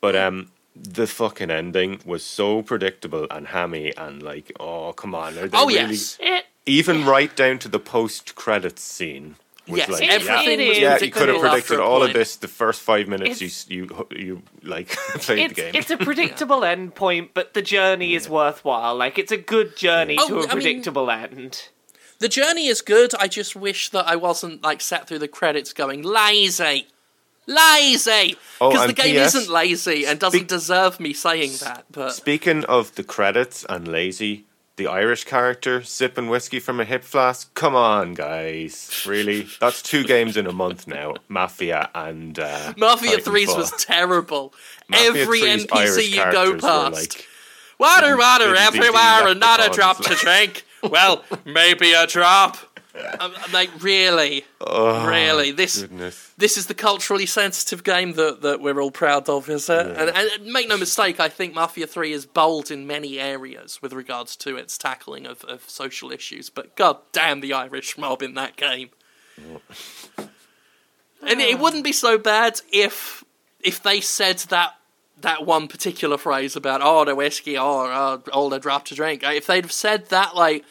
but um, the fucking ending was so predictable and hammy and like, oh come on, are they Oh really? yes. It, Even right down to the post-credits scene. Was Yes, like, It- everything it was yeah, you could have predicted a all of this the first five minutes you It's- s- you you like played it's, the game. it's a predictable end point, but the journey is worthwhile. Like it's a good journey Oh, to a I mean- predictable end. The journey is good. I just wish that I wasn't like sat through the credits going lazy, lazy, Oh, because the game PS, isn't lazy and doesn't deserve me saying that. But Speaking of the credits and lazy, the Irish character sipping whiskey from a hip flask. Come on, guys, really? That's two games in a month now. Mafia and uh, Mafia Threes was terrible. Mafia Every NPC Irish you go past, like- water, water everywhere, he and not a drop to drink. Well, maybe a drop. I'm, I'm like, really, oh, really, this Goodness. this is the culturally sensitive game that, that we're all proud of, is it? And, and make no mistake, I think Mafia 3 is bold in many areas with regards to its tackling of, of social issues, but god damn the Irish mob in that game. and it wouldn't be so bad if if they said that that one particular phrase about oh the whiskey or oh, all the drop to drink. If they'd have said that like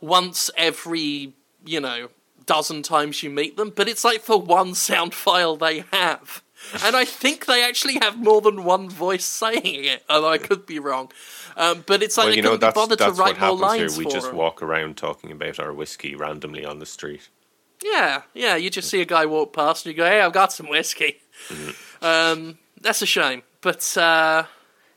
once every you know dozen times you meet them, but it's like for one sound file they have. And I think they actually have more than one voice saying it, although I could be wrong. Um, but it's like Well, they you know couldn't be that's bothered to that's what write more happens here. lines We just just 'em. walk around talking about our whiskey randomly on the street. Yeah, yeah. You just see a guy walk past and you go, "Hey, I've got some whiskey." Mm-hmm. Um, that's a shame, but uh,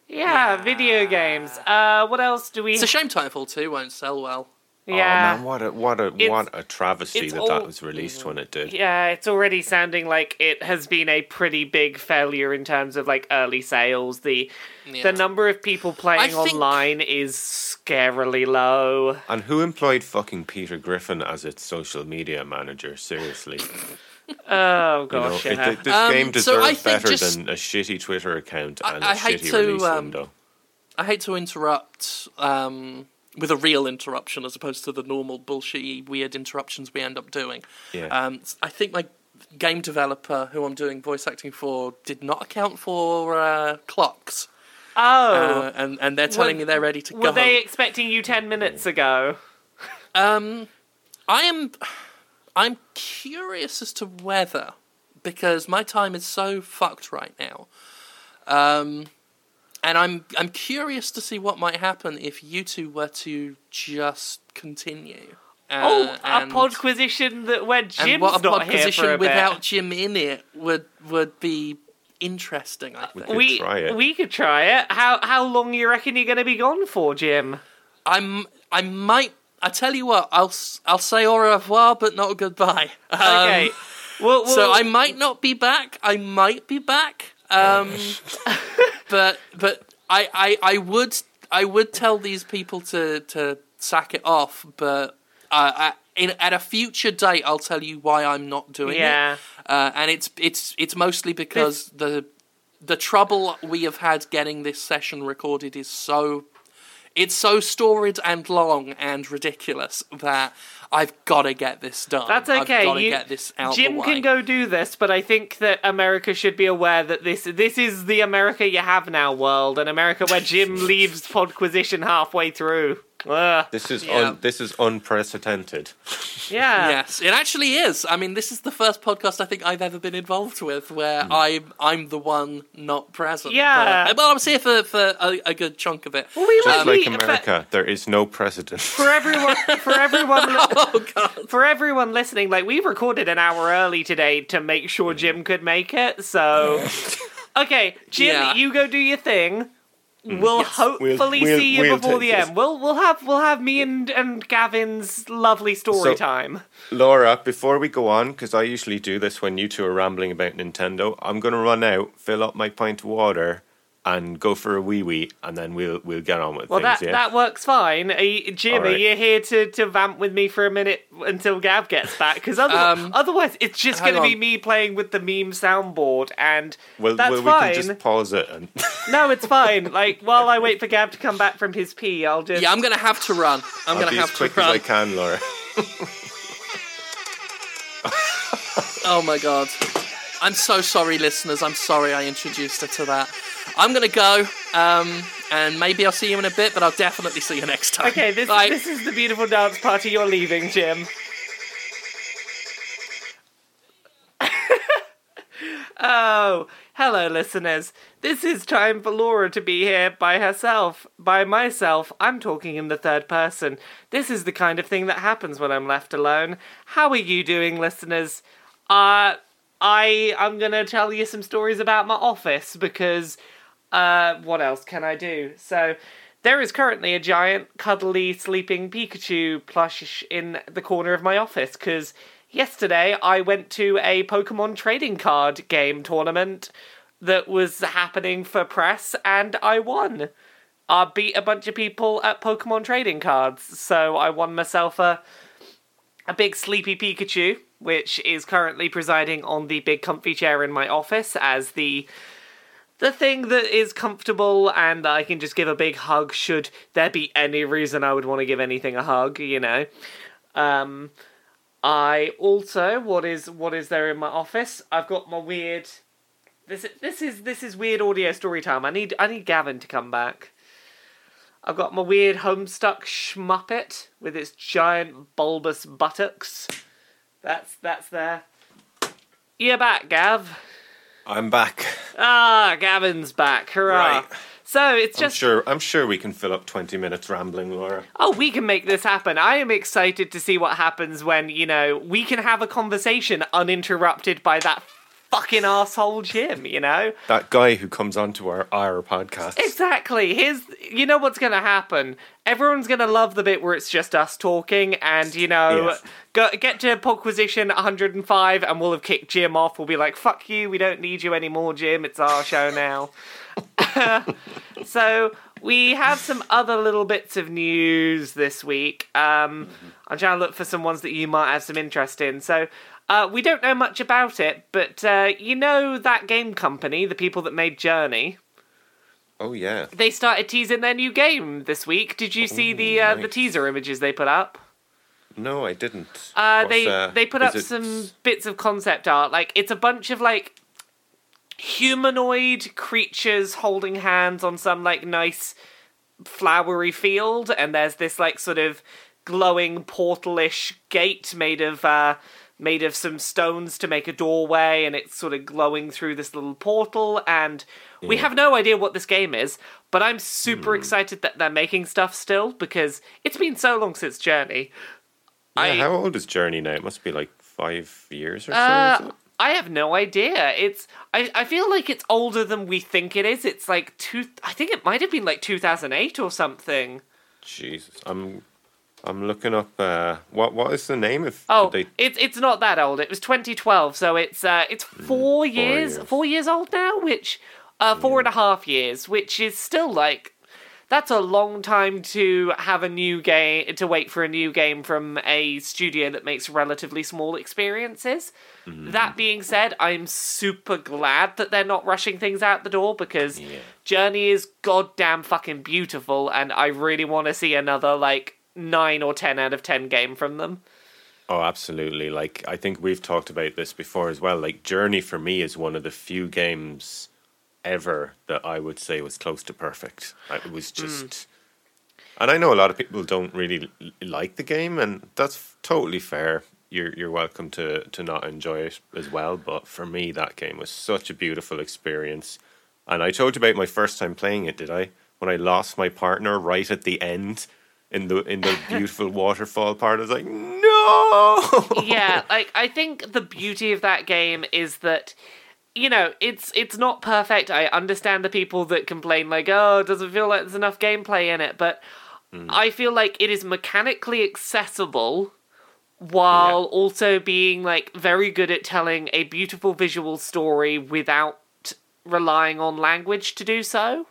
Yeah, video games. Uh, what else do we? it's a shame Titanfall Two won't sell well. yeah, Oh man, what a what a It's- what a travesty it's that all- that was released when it did. Yeah, it's already sounding like it has been a pretty big failure in terms of like early sales. The Yeah. the number of people playing think- online is scarily low. And who employed fucking Peter Griffin as its social media manager? Seriously, Oh you know, gosh, yeah. it- this Um, game deserves I think better just- than a shitty Twitter account I- and I a hate shitty to, release um, window. I hate to interrupt um, with a real interruption as opposed to the normal bullshitty weird interruptions we end up doing. Yeah. Um, s- I think my game developer, who I'm doing voice acting for, did not account for uh, clocks, Oh, uh, and and they're telling Were- me they're ready to were go. Were they expecting you ten minutes ago? Um, I am. I'm curious as to whether, because my time is so fucked right now. Um, and I'm I'm curious to see what might happen if you two were to just continue. Uh, oh, a podquisition that where Jim's and what a not pod here for position a bit. without Jim in it would would be interesting. I think. could we try it. we could try it. How how long you reckon you're going to be gone for, Jim? I'm I might. I tell you what. I'll I'll say au revoir, but not goodbye. Um, Okay. well, well, So I might not be back. I might be back. Um, but but I, I I would I would tell these people to to sack it off. But uh, I, in, at a future date, I'll tell you why I'm not doing Yeah. it. Uh, and it's it's it's mostly because the the trouble we have had getting this session recorded is so it's so storied and long and ridiculous that I've got to get this done. That's okay. I've got to you, get this out. Jim the way. can go do this, but I think that America should be aware that this this is the America you have now world, an America where Jim leaves Podquisition halfway through. Ugh. This is Yeah. un, this is unprecedented. Yeah. Yes, it actually is. I mean, this is the first podcast I think I've ever been involved with where hmm. I'm I'm the one not present. Yeah. But, uh, well, I was here for, for a, a good chunk of it. Well, we Just might like be- but America, there is no precedent. for everyone, for everyone, Oh god. for everyone listening, like we recorded an hour early today to make sure Jim could make it. So, okay, Jim, Yeah. you go do your thing. Mm, we'll hopefully We'll- we'll- see you we'll before take the this. end. We'll we'll have we'll have me and and Gavin's lovely story So- time. Laura, before we go on, because I usually do this when you two are rambling about Nintendo, I'm going to run out, fill up my pint of water, and go for a wee wee, and then we'll we'll get on with Well, things. that yeah. that works fine. Are you, Jim, are you here to, to vamp with me for a minute until Gav gets back? Because other, Um, otherwise, it's just going to be me playing with the meme soundboard, and well, that's well, we fine. can just pause it and No, it's fine. Like while I wait for Gav to come back from his pee, I'll just. Yeah, I'm gonna have to run. I'm I'll gonna be have as quick as. I can, Laura. Oh my god. I'm so sorry, listeners. I'm sorry I introduced her to that. I'm gonna go, um, and maybe I'll see you in a bit, but I'll definitely see you next time. Okay, this Bye. this is the beautiful dance party you're leaving, Jim. oh, hello, listeners. This is time for Laura to be here by herself. By myself, I'm talking in the third person. This is the kind of thing that happens when I'm left alone. How are you doing, listeners? Uh, I I'm gonna tell you some stories about my office because uh, what else can I do? So, there is currently a giant, cuddly, sleeping Pikachu plush in the corner of my office because yesterday I went to a Pokemon trading card game tournament that was happening for press and I won. I beat a bunch of people at Pokemon trading cards, so I won myself a a big sleepy Pikachu, which is currently presiding on the big comfy chair in my office as the the thing that is comfortable and I can just give a big hug should there be any reason I would want to give anything a hug, you know. Um I also what is what is there in my office? I've got my weird this this is this is weird audio story time. I need I need Gavin to come back. I've got my weird homestuck schmuppet with its giant bulbous buttocks. That's that's there. You're back, Gav. I'm back. Ah, Gavin's back. Hurrah. Right. So it's I'm just sure. I'm sure we can fill up 20 minutes rambling, Laura. oh, we can make this happen. I am excited to see what happens when, you know, we can have a conversation uninterrupted by that fucking asshole Jim, you know? That guy who comes onto our our podcast. Exactly. Here's you know what's gonna happen. Everyone's gonna love the bit where it's just us talking, and you know, Yes. go, get to Podquisition 105, and we'll have kicked Jim off. We'll be like, "Fuck you, we don't need you anymore, Jim. It's our show now." so we have some other little bits of news this week. Um, I'm trying to look for some ones that you might have some interest in. So. Uh, we don't know much about it, but uh, you know that game company, the people that made Journey. Oh yeah. They started teasing their new game this week. Did you see the Ooh, uh, the teaser images they put up? No, I didn't. Uh, they uh, they put up it- some bits of concept art. Like it's a bunch of like humanoid creatures holding hands on some like nice flowery field, and there's this like sort of glowing portalish gate made of uh, made of some stones to make a doorway, and it's sort of glowing through this little portal. And we have no idea what this game is, but I'm super excited that they're making stuff still because it's been so long since Journey. Yeah, I- how old is Journey now? It must be like five years or so. Uh, is? I have no idea. It's I, I feel like it's older than we think it is. It's like two. I think it might have been like two thousand eight or something. Jesus, I'm I'm looking up. Uh, what what is the name of? Oh, they, it's it's not that old. It was twenty twelve, so it's uh it's four years, years. four years old now. Which uh four and a half years, which is still like that's a long time to have a new game to wait for a new game from a studio that makes relatively small experiences. That being said, I'm super glad that they're not rushing things out the door because Yeah. Journey is goddamn fucking beautiful, and I really want to see another like nine or ten out of ten game from them. Oh, absolutely. Like I think we've talked about this before as well. Like Journey for me is one of the few games ever that I would say was close to perfect. It was just hmm. And I know a lot of people don't really like the game and that's totally fair. You're you're welcome to to not enjoy it as well, but for me that game was such a beautiful experience. And I told you about my first time playing it, did I? When I lost my partner right at the end in the in the beautiful waterfall part, I was like, no. yeah, like I think the beauty of that game is that you know, it's it's not perfect. I understand the people that complain like, "Oh, it doesn't feel like there's enough gameplay in it," but mm. I feel like it is mechanically accessible while Yeah. also being like very good at telling a beautiful visual story without relying on language to do so.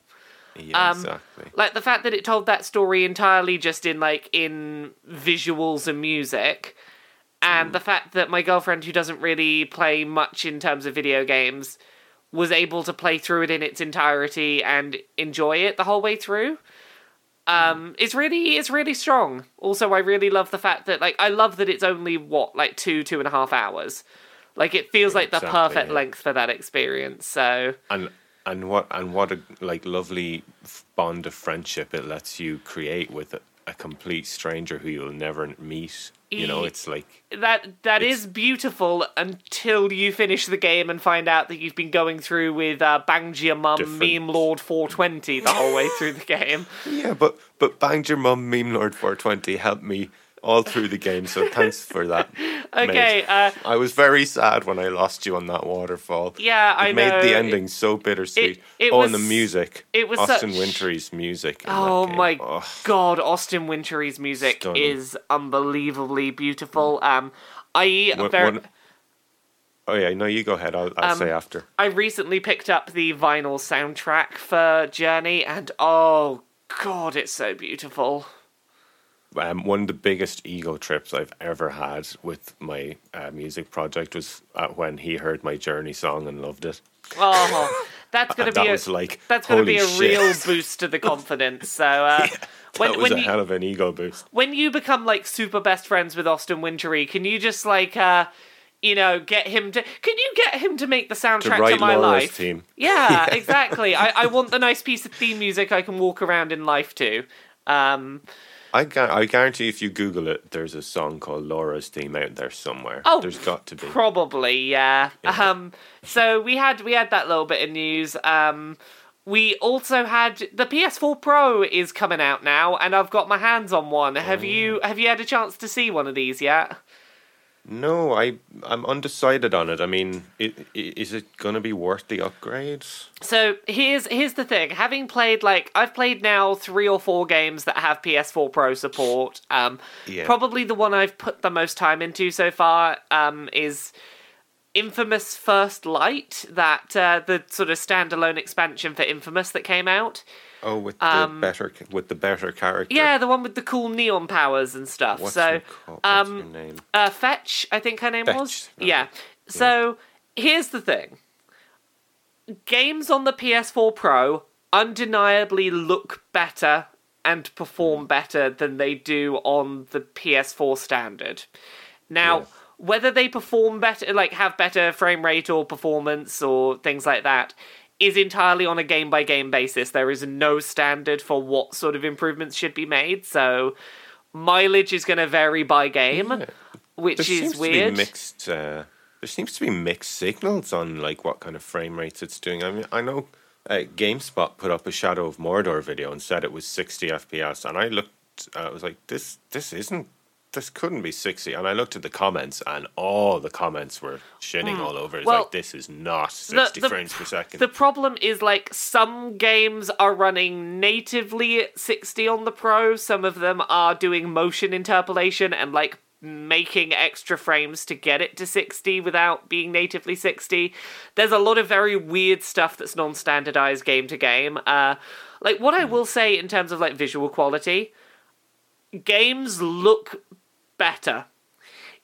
Yeah, Um, exactly. Like the fact that it told that story entirely just in like in visuals and music, and the fact that my girlfriend, who doesn't really play much in terms of video games, was able to play through it in its entirety and enjoy it the whole way through. Um, it's really it's really strong. Also, I really love the fact that like I love that it's only what like two two and a half hours. Like it feels like the Exactly, perfect yeah. length for that experience. So and and what and what a like lovely bond of friendship it lets you create with a, a complete stranger who you'll never meet. You know, it's like that that is beautiful until you finish the game and find out that you've been going through with uh, Banged Your Mum Different. Meme Lord 420 the whole way through the game. yeah, but but banged your mum meme lord four twenty helped me all through the game. So thanks for that. Okay, uh, I was very sad when I lost you on that waterfall. yeah, It I made know. the ending so bittersweet. it oh, and the music. it was Austin such- Wintory's music. Oh my Oh, god, Austin Wintory's music Stunning. is unbelievably beautiful. Um, I One- ver- one- oh yeah, no, you go ahead. I'll, I'll Um, say after. I recently picked up the vinyl soundtrack for Journey, and oh god, it's so beautiful. Um, one of the biggest ego trips I've ever had with my uh, music project was uh, when he heard my Journey song and loved it. Oh, that's gonna that be a, was like, that's gonna be a shit. real boost to the confidence. So uh, when that was when a you hell of an ego boost. when you become like super best friends with Austin Wintory, can you just like uh, you know get him to? Can you get him to make the soundtrack to, write my Laura's life? team. Yeah, exactly. I, I want the nice piece of theme music I can walk around in life to. Um, I, gu- I guarantee if you Google it, there's a song called Laura's Theme out there somewhere. Oh, there's got to be. Probably, yeah. Yeah. Um, so we had we had that little bit of news. Um, we also had the PS4 Pro is coming out now, and I've got my hands on one. Have you Oh. have you had a chance to see one of these yet? No, I I'm undecided on it. I mean, it, i is it going to be worth the upgrades? So here's here's the thing. Having played like I've played now three or four games that have PS4 Pro support. Um, Yeah. probably the one I've put the most time into so far um, is Infamous First Light. That uh, the sort of standalone expansion for Infamous that came out. Oh, with the Um, better with the better character. Yeah, the one with the cool neon powers and stuff. What's so her call- what's her um, name? uh, Fetch, I think her name Fetch, was. right. Yeah. So here's the thing: games on the PS4 Pro undeniably look better and perform better than they do on the PS4 standard. Now, Yes. whether they perform better, like have better frame rate or performance or things like that, is entirely on a game by game basis. There is no standard for what sort of improvements should be made, so mileage is going to vary by game, which There seems is weird. to be mixed. Uh, there seems to be mixed signals on like what kind of frame rates it's doing. I mean, I know uh, GameSpot put up a Shadow of Mordor video and said it was 60 FPS, and I looked. Uh, I was like, this this isn't. This couldn't be 60. And I looked at the comments, and all the comments were shitting all over. It's Hmm. Well, like, this is not 60 frames per second. The problem is like some games are running natively at 60 on the Pro, some of them are doing motion interpolation and like making extra frames to get it to 60 without being natively 60. There's a lot of very weird stuff that's non-standardized game to game. Uh like what I will say in terms of like visual quality, games look better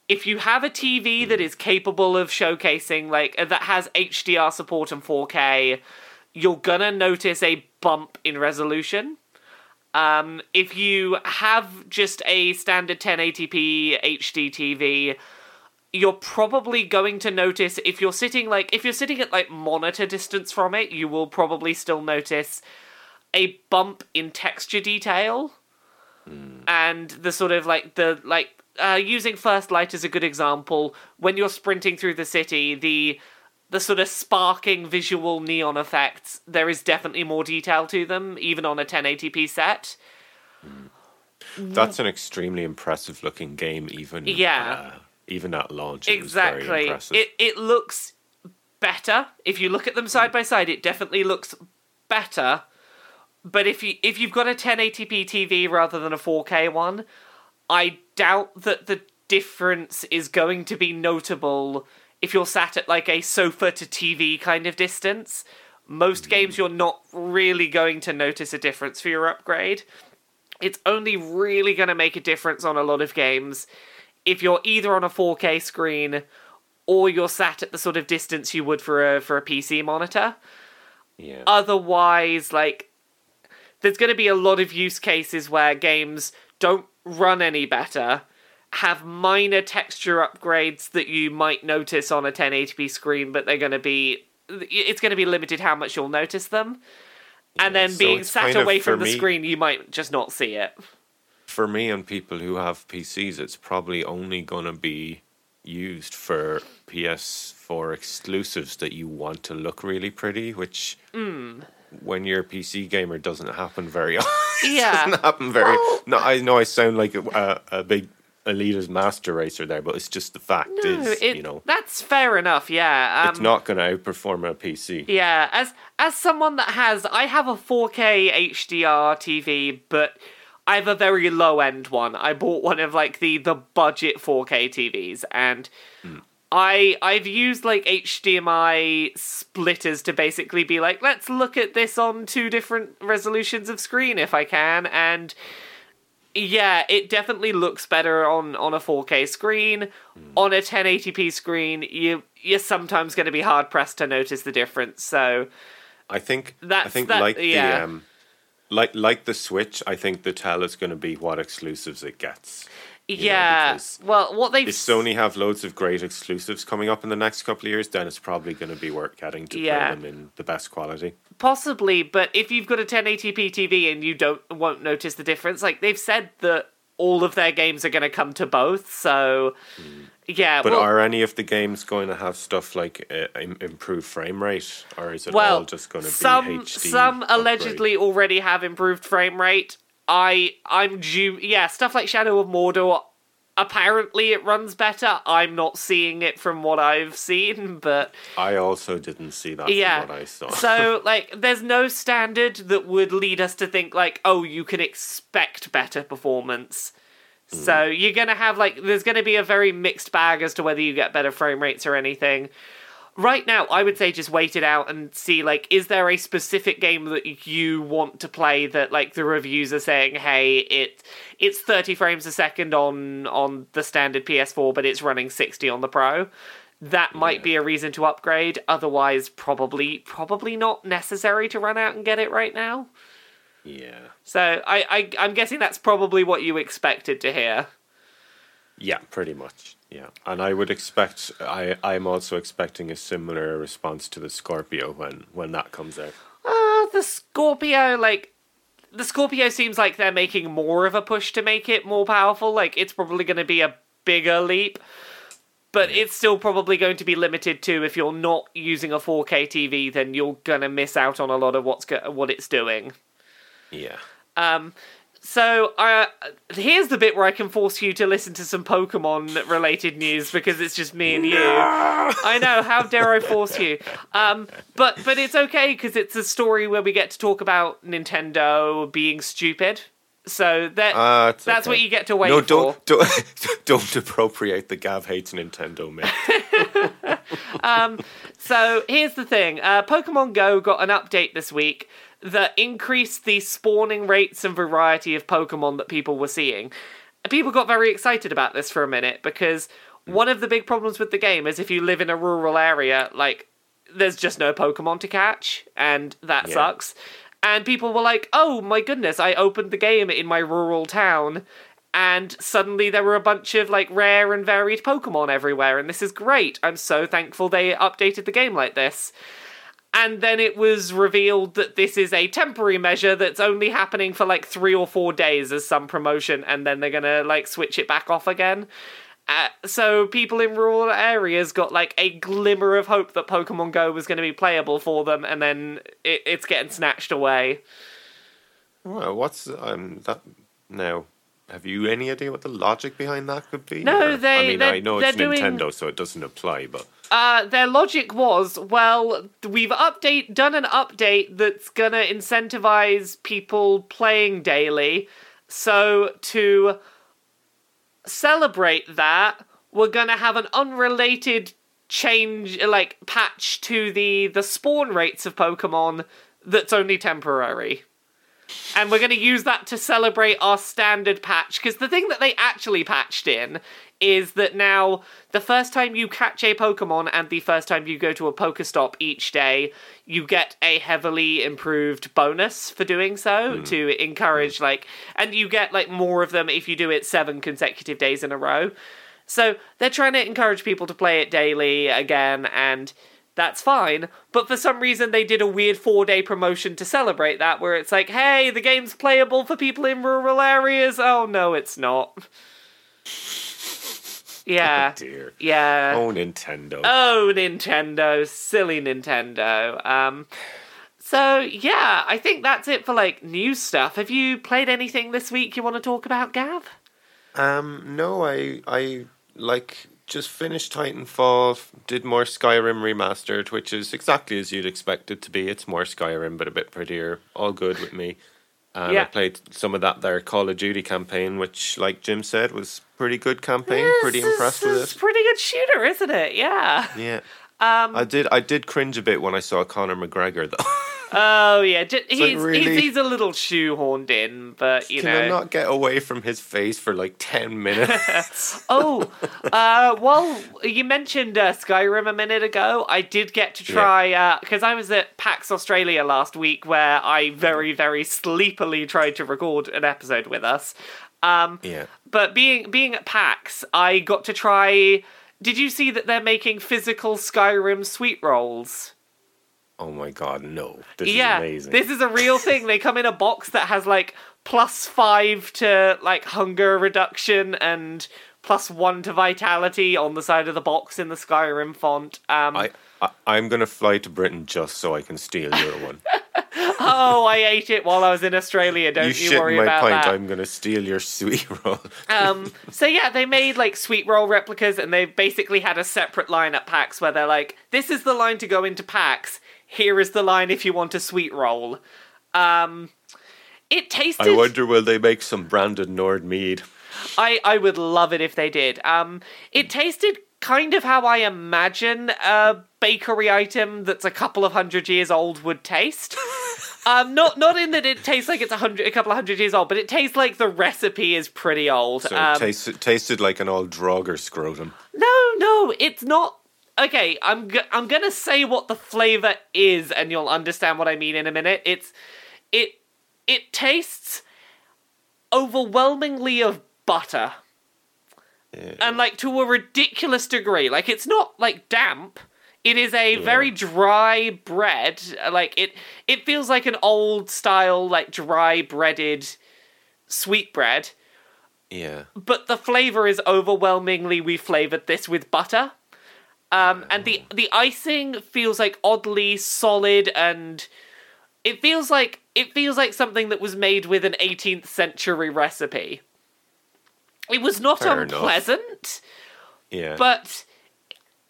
if you have a TV that is capable of showcasing like uh, that has HDR support and 4K, you're gonna notice a bump in resolution. Um, if you have just a standard 1080p HD TV, you're probably going to notice if you're sitting like if you're sitting at like monitor distance from it, you will probably still notice a bump in texture detail and the sort of like the like uh, using first light as a good example when you're sprinting through the city the the sort of sparking visual neon effects there is definitely more detail to them even on a 1080p set. That's an extremely impressive looking game, even Yeah. uh, even at launch. It exactly. it it looks better. If you look at them side by side it definitely looks better but if you if you've got a 1080p TV rather than a 4K one I doubt that the difference is going to be notable if you're sat at like a sofa to TV kind of distance. Most hmm. games you're not really going to notice a difference for your upgrade. It's only really going to make a difference on a lot of games if you're either on a 4K screen or you're sat at the sort of distance you would for a for a PC monitor yeah. otherwise like there's going to be a lot of use cases where games don't run any better have minor texture upgrades that you might notice on a 1080p screen but they're going to be it's going to be limited how much you'll notice them and then so being sat away from the me- screen you might just not see it for me and people who have PCs, it's probably only going to be used for PS4 exclusives that you want to look really pretty, which Hmm. When you're a PC gamer doesn't happen very often. yeah doesn't happen very. no, I know I sound like a, a, big elitist master racer there, but it's just the fact No, is, it- you know, that's fair enough yeah um, it's not going to outperform a PC. Yeah, as as someone that has, I have a 4K HDR TV, but I have a very low end one. I bought one of like the the budget 4K TVs, and I I've used like HDMI splitters to basically be like, let's look at this on two different resolutions of screen if I can, and yeah, it definitely looks better on on a 4K screen. On a 1080p screen, you you're sometimes going to be hard pressed to notice the difference. So I think I think that- like yeah. the um, like like the Switch, I think the tell is going to be what exclusives it gets. Know, yeah, because well, what they've If Sony have loads of great exclusives coming up in the next couple of years, then it's probably going to be worth getting to Yeah. play them in the best quality. possibly, but if you've got a 1080p TV and you don't won't notice the difference, like they've said that all of their games are going to come to both. So yeah, Hmm. But well, are any of the games going to have stuff like uh, improved frame rate, or is it well, all just going to be some HD? some upgrade? allegedly already have improved frame rate. I I'm due. Yeah, stuff like Shadow of Mordor. Apparently, it runs better. I'm not seeing it from what I've seen, but I also didn't see that yeah. from what I saw. so, like, there's no standard that would lead us to think, like, oh, you can expect better performance. Hmm. So, you're gonna have, like, there's gonna be a very mixed bag as to whether you get better frame rates or anything. Right now, I would say just wait it out and see, like, is there a specific game that you want to play that, like, the reviews are saying, hey, it it's 30 frames a second on on the standard PS4, but it's running 60 on the Pro that might Yeah. be a reason to upgrade. Otherwise, probably probably not necessary to run out and get it right now. Yeah. So I, I I'm guessing that's probably what you expected to hear. Yeah, pretty much. Yeah, and I would expect. I I'm also expecting a similar response to the Scorpio when when that comes out. Uh, the Scorpio, like, the Scorpio seems like they're making more of a push to make it more powerful. Like, it's probably going to be a bigger leap, but it's still probably going to be limited to if you're not using a 4K TV, then you're going to miss out on a lot of what's go- what it's doing. Yeah. Um, so uh, here's the bit where I can force you to listen to some Pokemon related news because it's just me and you. I know. How dare I force you? Um, but but it's okay because it's a story where we get to talk about Nintendo being stupid. So that it's that's okay. what you get to wait no, for. don't don't don't appropriate the Gav hates Nintendo myth. So here's the thing: uh, Pokemon Go got an update this week that increased the spawning rates and variety of Pokemon that people were seeing. People got very excited about this for a minute because hmm. one of the big problems with the game is if you live in a rural area, like there's just no Pokemon to catch, and that Yeah. sucks. And people were like, "Oh my goodness! I opened the game in my rural town." And suddenly there were a bunch of like rare and varied Pokemon everywhere, and this is great. I'm so thankful they updated the game like this. And then it was revealed that this is a temporary measure that's only happening for like three or four days as some promotion, and then they're gonna like switch it back off again. Uh, so people in rural areas got like a glimmer of hope that Pokemon Go was going to be playable for them, and then it, it's getting snatched away. well, what's um that now? Have you any idea what the logic behind that could be? No, Or- they- I mean, I know it's doing- Nintendo, so it doesn't apply. But Uh, their logic was, well, we've update done an update that's gonna incentivize people playing daily. So to celebrate that, we're gonna have an unrelated change, like patch to the the spawn rates of Pokemon that's only temporary. And we're going to use that to celebrate our standard patch. Because the thing that they actually patched in is that now the first time you catch a Pokemon and the first time you go to a Pokestop each day, you get a heavily improved bonus for doing so hmm. to encourage, hmm. like, and you get, like, more of them if you do it seven consecutive days in a row. So they're trying to encourage people to play it daily again, and that's fine. But for some reason, they did a weird four day promotion to celebrate that, where it's like, hey, the game's playable for people in rural areas. Oh, no, it's not. Yeah. dear, Yeah. oh Nintendo. Oh, Nintendo, silly Nintendo. Um, so yeah, I think that's it for like new stuff. Have you played anything this week you want to talk about, Gav? Um, no, I I like just finished Titanfall, did more Skyrim remastered, which is exactly as you'd expect it to be. It's more Skyrim, but a bit prettier. All good with me. Um, Yeah. I played some of that there Call of Duty campaign, which, like Jim said, was pretty good campaign. This pretty is- impressed with it. It's it. pretty good shooter, isn't it? Yeah. Yeah. Um, I did. I did cringe a bit when I saw Conor McGregor, though. oh yeah, J- he's, like, he's really? he's a little shoehorned in, but you Can know. I not get away from his face for like ten minutes? Oh, uh, well, you mentioned uh, Skyrim a minute ago. I did get to try because I was at PAX Australia last week, where I very, very sleepily tried to record an episode with us. Um, yeah. but being being at PAX, I got to try. Did you see that they're making physical Skyrim sweet rolls? Oh my god, no! This yeah, is amazing. this is a real thing. They come in a box that has like plus five to like hunger reduction and plus one to vitality on the side of the box in the Skyrim font. Um, I, I I'm gonna fly to Britain just so I can steal your one. oh, I ate it while I was in Australia. Don't you you, shit worry my about pint. that. I'm gonna steal your sweet roll. um, so yeah, they made like sweet roll replicas, and they basically had a separate line at PAX where they're like, "This is the line to go into PAX. Here is the line if you want a sweet roll." Um, it tasted. I wonder will they make some branded Nord mead? I, I would love it if they did. Um, it tasted kind of how I imagine a bakery item that's a couple of hundred years old would taste. um, not not in that it tastes like it's a hundred, a couple of hundred years old, but it tastes like the recipe is pretty old. So um, it tasted tasted like an old Draugr scrotum. no, no, it's not okay, I'm I'm gonna say what the flavor is, and you'll understand what I mean in a minute. It's it it tastes overwhelmingly of butter, Yeah. and like to a ridiculous degree. Like it's not like damp. It is a very dry bread. Like it it feels like an old style like dry breaded sweet bread yeah. but the flavor is overwhelmingly we flavored this with butter. Um, and the the icing feels like oddly solid and it feels like it feels like something that was made with an 18th century recipe. It was not Fair enough. unpleasant, Yeah. but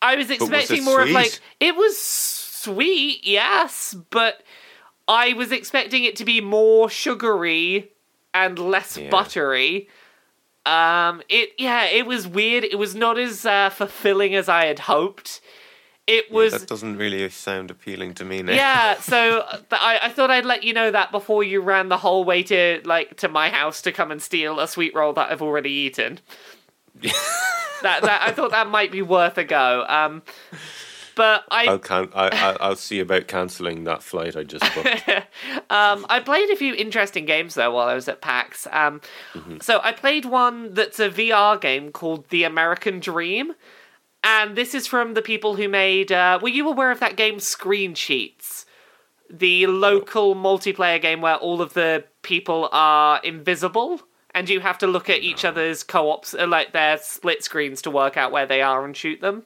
I was was expecting more of like it was sweet, yes, but I was expecting it to be more sugary and less Yeah. buttery. Um, it yeah, it was weird. It was not as uh, fulfilling as I had hoped. It was that doesn't really sound appealing to me now. yeah. So th- I I thought I'd let you know that before you ran the whole way to like to my house to come and steal a sweet roll that I've already eaten. that that I thought that might be worth a go. Um, but I I'll can I, I I'll see about cancelling that flight I just booked. Um, I played a few interesting games though while I was at PAX. Um, Mm-hmm. So I played one that's a VR game called The American Dream, and this is from the people who made. Uh, were you aware of that game Screen Cheats? The local multiplayer game where all of the people are invisible. And you have to look at each other's co-ops, uh, like their split screens, to work out where they are and shoot them.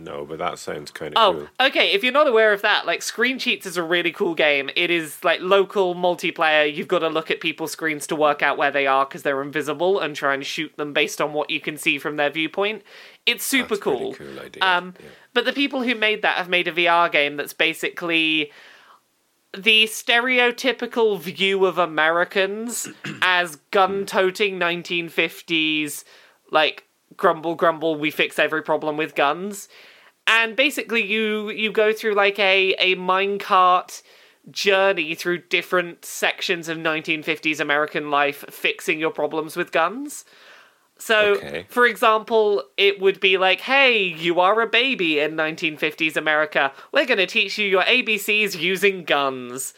No, but that sounds kind of Oh, cool. okay. If you're not aware of that, like Screen Cheats is a really cool game. It is like local multiplayer. You've got to look at people's screens to work out where they are because they're invisible and try and shoot them based on what you can see from their viewpoint. It's super That's cool. cool idea, Um, yeah. but the people who made that have made a VR game that's basically the stereotypical view of Americans as gun-toting 1950s, like grumble grumble, we fix every problem with guns. And basically, you you go through like a a minecart journey through different sections of 1950s American life, fixing your problems with guns. So, Okay. for example, it would be like, hey, you are a baby in 1950s America. We're going to teach you your ABCs using guns.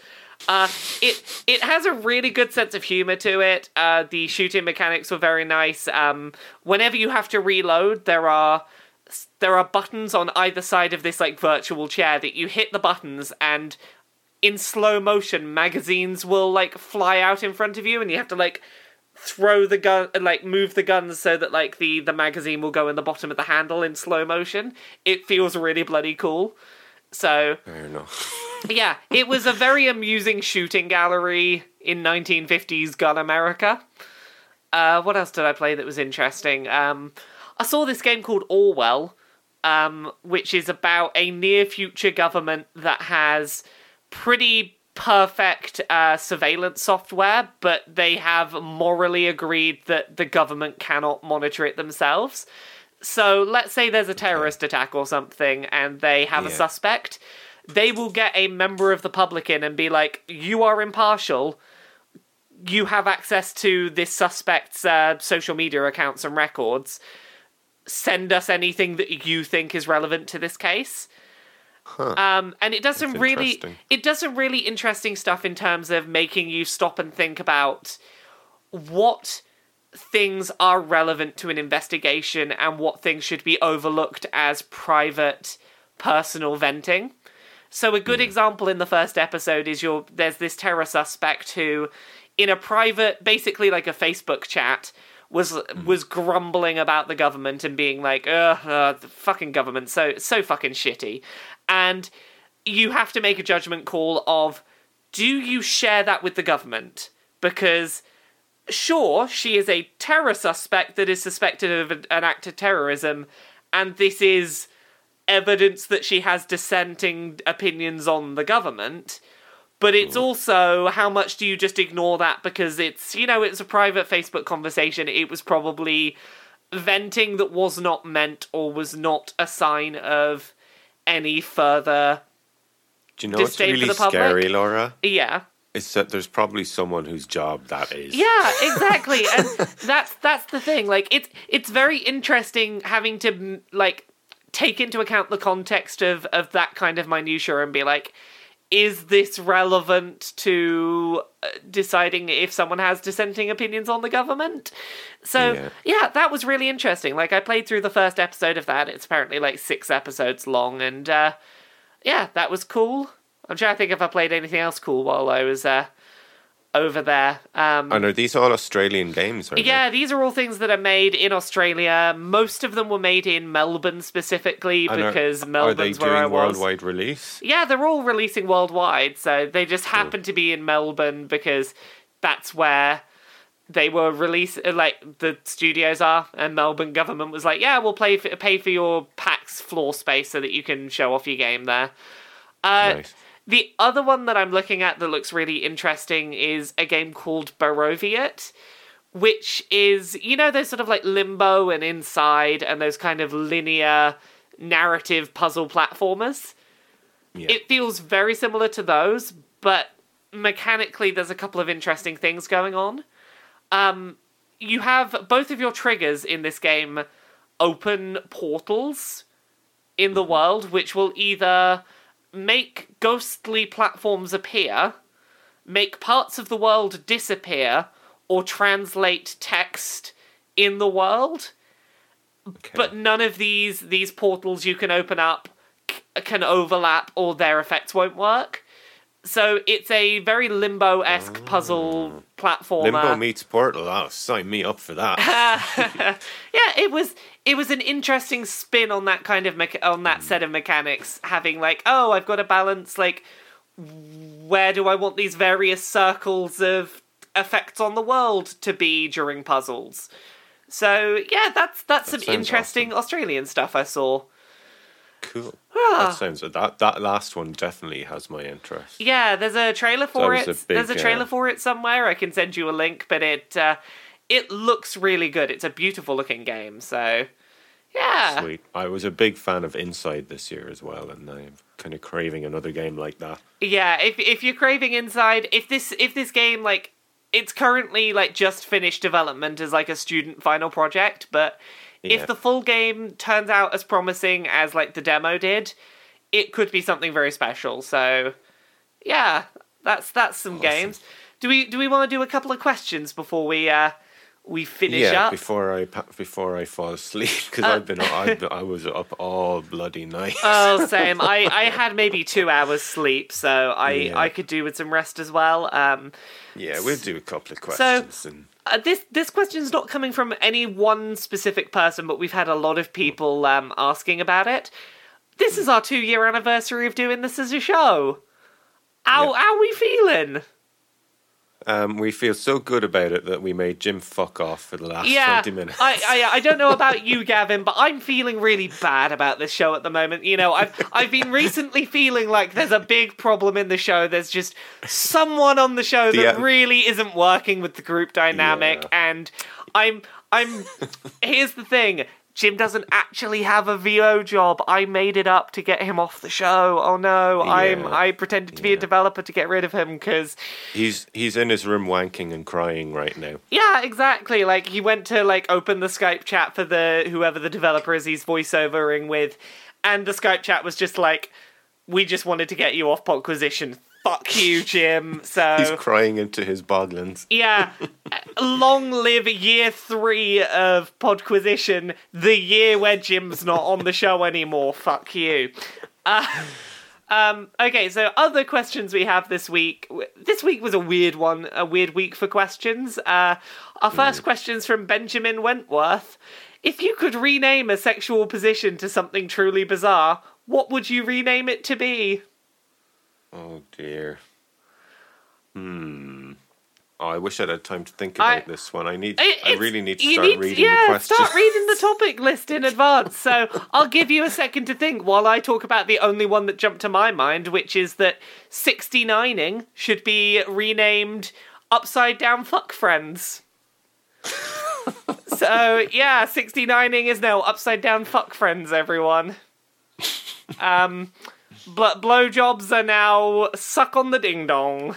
Uh, it it has a really good sense of humor to it. Uh, the shooting mechanics were very nice. Um, whenever you have to reload, there are there are buttons on either side of this like virtual chair that you hit the buttons and in slow motion magazines will like fly out in front of you and you have to like throw the gun like move the guns so that like the the magazine will go in the bottom of the handle in slow motion it feels really bloody cool so Fair enough. yeah it was a very amusing shooting gallery in 1950s gun america uh what else did i play that was interesting um i saw this game called orwell um which is about a near future government that has pretty perfect uh, surveillance software, but they have morally agreed that the government cannot monitor it themselves. So let's say there's a terrorist attack or something and they have a suspect. They will get a member of the public in and be like, You are impartial. You have access to this suspect's uh, social media accounts and records. Send us anything that you think is relevant to this case. Um, and it does some really it does some really interesting stuff in terms of making you stop and think about what things are relevant to an investigation and what things should be overlooked as private personal venting. So a good example in the first episode is your there's this terror suspect who in a private basically like a Facebook chat was was grumbling about the government and being like, "Ugh, uh, the fucking government so so fucking shitty." And you have to make a judgment call of do you share that with the government? Because sure, she is a terror suspect that is suspected of an an act of terrorism, and this is evidence that she has dissenting opinions on the government. But it's mm. also how much do you just ignore that because it's, you know, it's a private Facebook conversation. It was probably venting that was not meant or was not a sign of any further. Do you know what's really scary, Laura? Yeah. It's that there's probably someone whose job that is. Yeah, exactly. and that's that's the thing. Like it's it's very interesting having to like take into account the context of of that kind of minutia and be like is this relevant to uh, deciding if someone has dissenting opinions on the government? So, Yeah. yeah. that was really interesting. Like, I played through the first episode of that. It's apparently like six episodes long, and uh, yeah, that was cool. I'm trying to think if I played anything else cool while I was uh, over there. Um, And are these are all Australian games? Are they? yeah, these are all things that are made in Australia. Most of them were made in Melbourne specifically And because are Melbourne's doing where I was. worldwide release? Yeah, they're all releasing worldwide, so they just happen to be in Melbourne because that's where they were released. Like the studios are, and Melbourne government was like, "Yeah, we'll pay for, pay for your PAX floor space so that you can show off your game there." Uh, Nice. The other one that I'm looking at that looks really interesting is a game called Baroviat, which is, you know, those sort of like Limbo and Inside and those kind of linear narrative puzzle platformers. Yeah. It feels very similar to those, but mechanically there's a couple of interesting things going on. Um, you have both of your triggers in this game open portals in the world, which will either make ghostly platforms appear, make parts of the world disappear, or translate text in the world. Okay. But none of these these portals you can open up c- can overlap, or their effects won't work. So it's a very limbo esque mm. puzzle platformer. Limbo meets Portal. Oh, sign me up for that. yeah, it was it was an interesting spin on that kind of mecha- on that set of mechanics. Having like, oh, I've got to balance like, where do I want these various circles of effects on the world to be during puzzles? So yeah, that's that's some sounds interesting Australian stuff I saw. Cool. Ah. That sounds that that last one definitely has my interest. Yeah, there's a trailer for it. a big, there's a trailer uh, for it somewhere. I can send you a link, but it uh, it looks really good. It's a beautiful looking game. So yeah, Sweet. I was a big fan of Inside this year as well, and I'm kind of craving another game like that. Yeah, if if you're craving inside, if this if this game like it's currently like just finished development as like a student final project, but Yeah. if the full game turns out as promising as like the demo did, it could be something very special. So, yeah, that's that's some games. Do we do we want to do a couple of questions before we uh we finish yeah, up? before I before I fall asleep because Uh, I've been I've been, I was up all bloody night. Oh, same. I, I had maybe two hours sleep, so I, Yeah. I could do with some rest as well. Um, yeah, we'll do a couple of questions and Uh, this this is not coming from any one specific person, but we've had a lot of people um, asking about it. This is our two year anniversary of doing this as a show. How Yeah. how we feeling? Um, we feel so good about it that we made Jim fuck off for the last Yeah, twenty minutes. I, I I don't know about you, Gavin, but I'm feeling really bad about this show at the moment. You know, I've I've been recently feeling like there's a big problem in the show. There's just someone on the show that The, uh, really isn't working with the group dynamic, Yeah. and I'm I'm. here's the thing. Jim doesn't actually have a VO job. I made it up to get him off the show. Oh no, I'm I pretended to be a developer to get rid of him because he's he's in his room wanking and crying right now. Yeah, exactly. Like he went to like open the Skype chat for the whoever the developer is he's voiceovering with, and the Skype chat was just like, "We just wanted to get you off Podquisition. Fuck you, Jim." So He's crying into his boglins. yeah, long live year three of Podquisition, the year where Jim's not on the show anymore. Fuck you. Uh, um, okay, so other questions we have this week. This week was a weird one, a weird week for questions. Uh, our first question's from Benjamin Wentworth. If you could rename a sexual position to something truly bizarre, what would you rename it to be? Oh dear. Hmm. Oh, I wish I'd had time to think about I- this one. I need. I really need to start need- reading yeah, the questions. start reading the topic list in advance. So I'll give you a second to think while I talk about the only one that jumped to my mind, which is that 69ing should be renamed Upside Down Fuck Friends. so yeah, 69ing is now Upside Down Fuck Friends, everyone. Um, bl- blowjobs are now suck on the ding dong.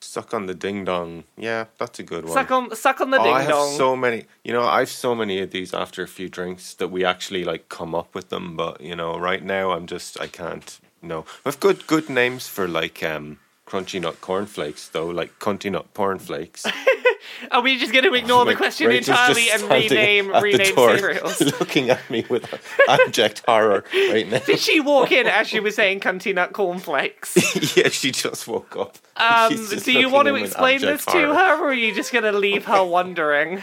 Suck on the ding dong. Yeah, that's a good one. Suck on, suck on the Oh, ding I have dong. so many. You know, I've so many of these after a few drinks that we actually like come up with them. But you know, right now I'm just I can't. No, I've good good names for like um crunchy nut cornflakes though, like cunty nut cornflakes. Are we just going to ignore the question entirely and rename rename cereals? looking at me with abject horror right now. Did she walk in as she was saying cunty nut cornflakes? yeah, she just woke up. Um, do you want to explain this to horror. her, or are you just going to leave her wondering?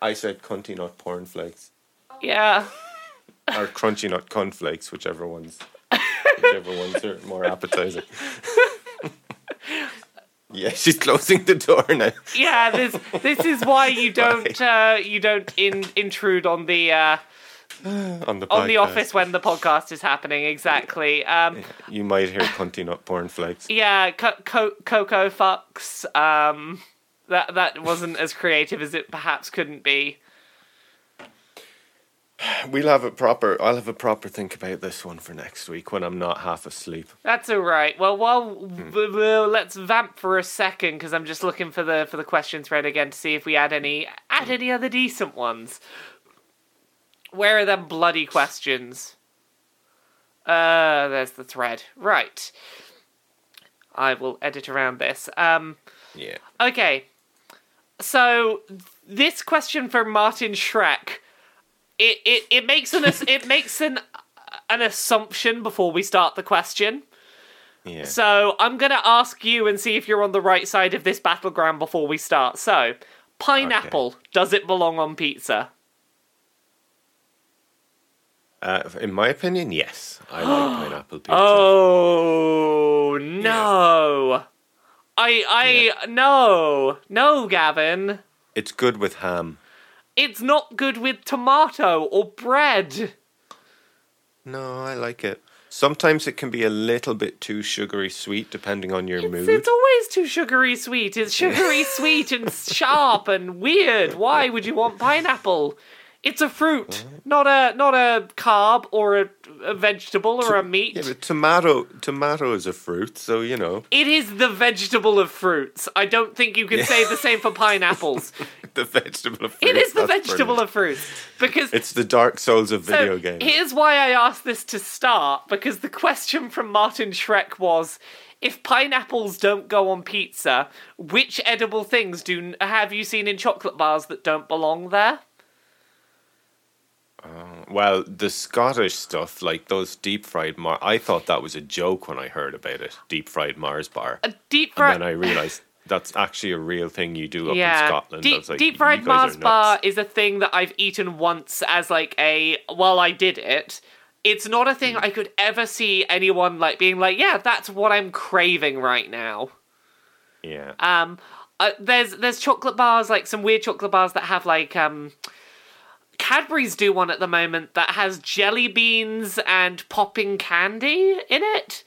I said cunty nut cornflakes Yeah. or crunchy nut cornflakes, whichever ones, whichever ones are more appetizing. Yeah, she's closing the door now. Yeah, this this is why you don't uh, you don't in, intrude on the uh, On the on the office when the podcast is happening. Exactly. Um, You might hear cunty nut cornflakes. yeah, co- co- Coco fucks. Um, that that wasn't as creative as it perhaps couldn't be. We'll have a proper. I'll have a proper think about this one for next week when I'm not half asleep. That's all right. Well, well, w- w- let's vamp for a second because I'm just looking for the for the question thread again to see if we add any add any other decent ones. Where are them bloody questions? Uh, there's the thread. Right. I will edit around this. Um, Yeah. okay. So this question from Martin Shrek, it it, it makes an it makes an an assumption before we start the question. Yeah. So I'm gonna ask you and see if you're on the right side of this battleground before we start. So, pineapple, does it belong on pizza? Uh, in my opinion, yes. I like pineapple pizza. Oh no. I I no. No, Gavin. It's good with ham. It's not good with tomato or bread. No, I like it. Sometimes it can be a little bit too sugary sweet, depending on your It's, mood. it's always too sugary sweet. It's sugary sweet and sharp and weird. Why would you want pineapple? It's a fruit, not a not a carb or a, a vegetable or a meat. Yeah, but tomato tomato is a fruit, so you know It is the vegetable of fruits. I don't think you can say the same for pineapples. the vegetable of fruit. It is the that's vegetable brilliant. of fruits because It's the Dark Souls of video games. here's why I asked this to start because the question from Martin Shrek was if pineapples don't go on pizza, which edible things do have you seen in chocolate bars that don't belong there? Well, the Scottish stuff, like those deep fried Mars, I thought that was a joke when I heard about it. Deep fried Mars bar, A deep and then I realised that's actually a real thing you do up yeah, in Scotland. Deep, like, deep fried Mars bar is a thing that I've eaten once as like a well, I did it. It's not a thing I could ever see anyone like being like, yeah, that's what I'm craving right now. Yeah, Um, uh, there's there's chocolate bars like some weird chocolate bars that have like um. Cadbury's do one at the moment that has jelly beans and popping candy in it.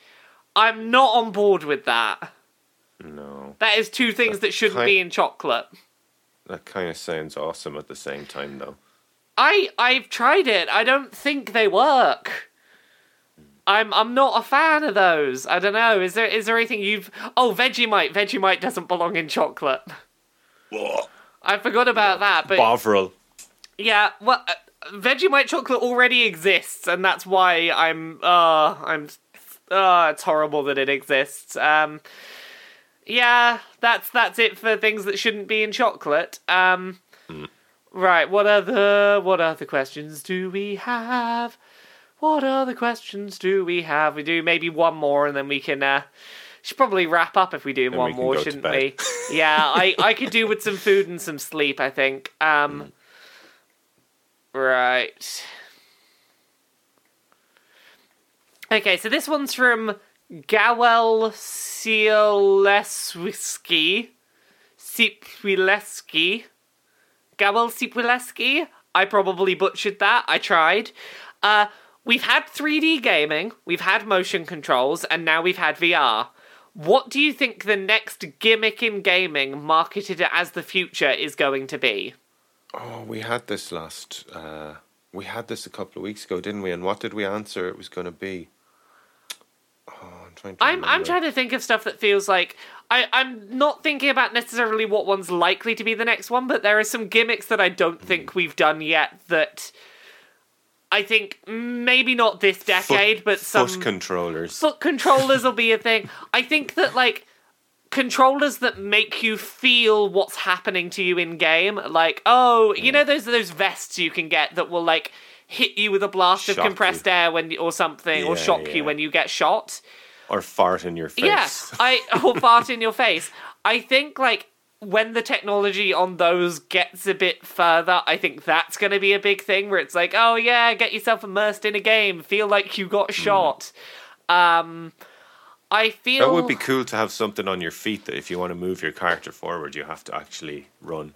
I'm not on board with that. no, That is two things that shouldn't kind- be in chocolate. that kind of sounds awesome at the same time, though. I I've tried it. I don't think they work. I'm I'm not a fan of those. I don't know. Is there is there anything you've Oh, Vegemite. Vegemite doesn't belong in chocolate. I forgot about that, but Bovril. Yeah, well uh, Vegemite chocolate already exists and that's why I'm uh I'm uh it's horrible that it exists. Um yeah, that's that's it for things that shouldn't be in chocolate. Um Right, what other what other questions do we have? What other questions do we have? We do maybe one more and then we can uh should probably wrap up if we do Then one we more, shouldn't we? yeah, I I could do with some food and some sleep, I think. Um Right. Okay, so this one's from Gawel Sielewski. Sipwileski. Gawel Sipwileski. I probably butchered that. I tried. Uh, we've had 3D gaming, we've had motion controls, and now we've had VR. What do you think the next gimmick in gaming, marketed as the future, is going to be? Oh, we had this last. Uh, we had this a couple of weeks ago, didn't we? And what did we answer it was going to be? Oh, I'm trying to. I'm I'm trying to think of stuff that feels like I, I'm not thinking about necessarily what one's likely to be the next one, but there are some gimmicks that I don't think we've done yet that I think maybe not this decade, Foot- but some foot controllers. foot controllers will be a thing. I think that like controllers that make you feel what's happening to you in game, like oh, you know those those vests you can get that will like hit you with a blast of compressed you. air when or something, or shock yeah. you when you get shot. or fart in your face. Yeah, I or fart in your face. I think like when the technology on those gets a bit further, I think that's going to be a big thing where it's like, oh yeah, get yourself immersed in a game, feel like you got shot. Um, I feel That would be cool to have something on your feet that if you want to move your character forward, you have to actually run.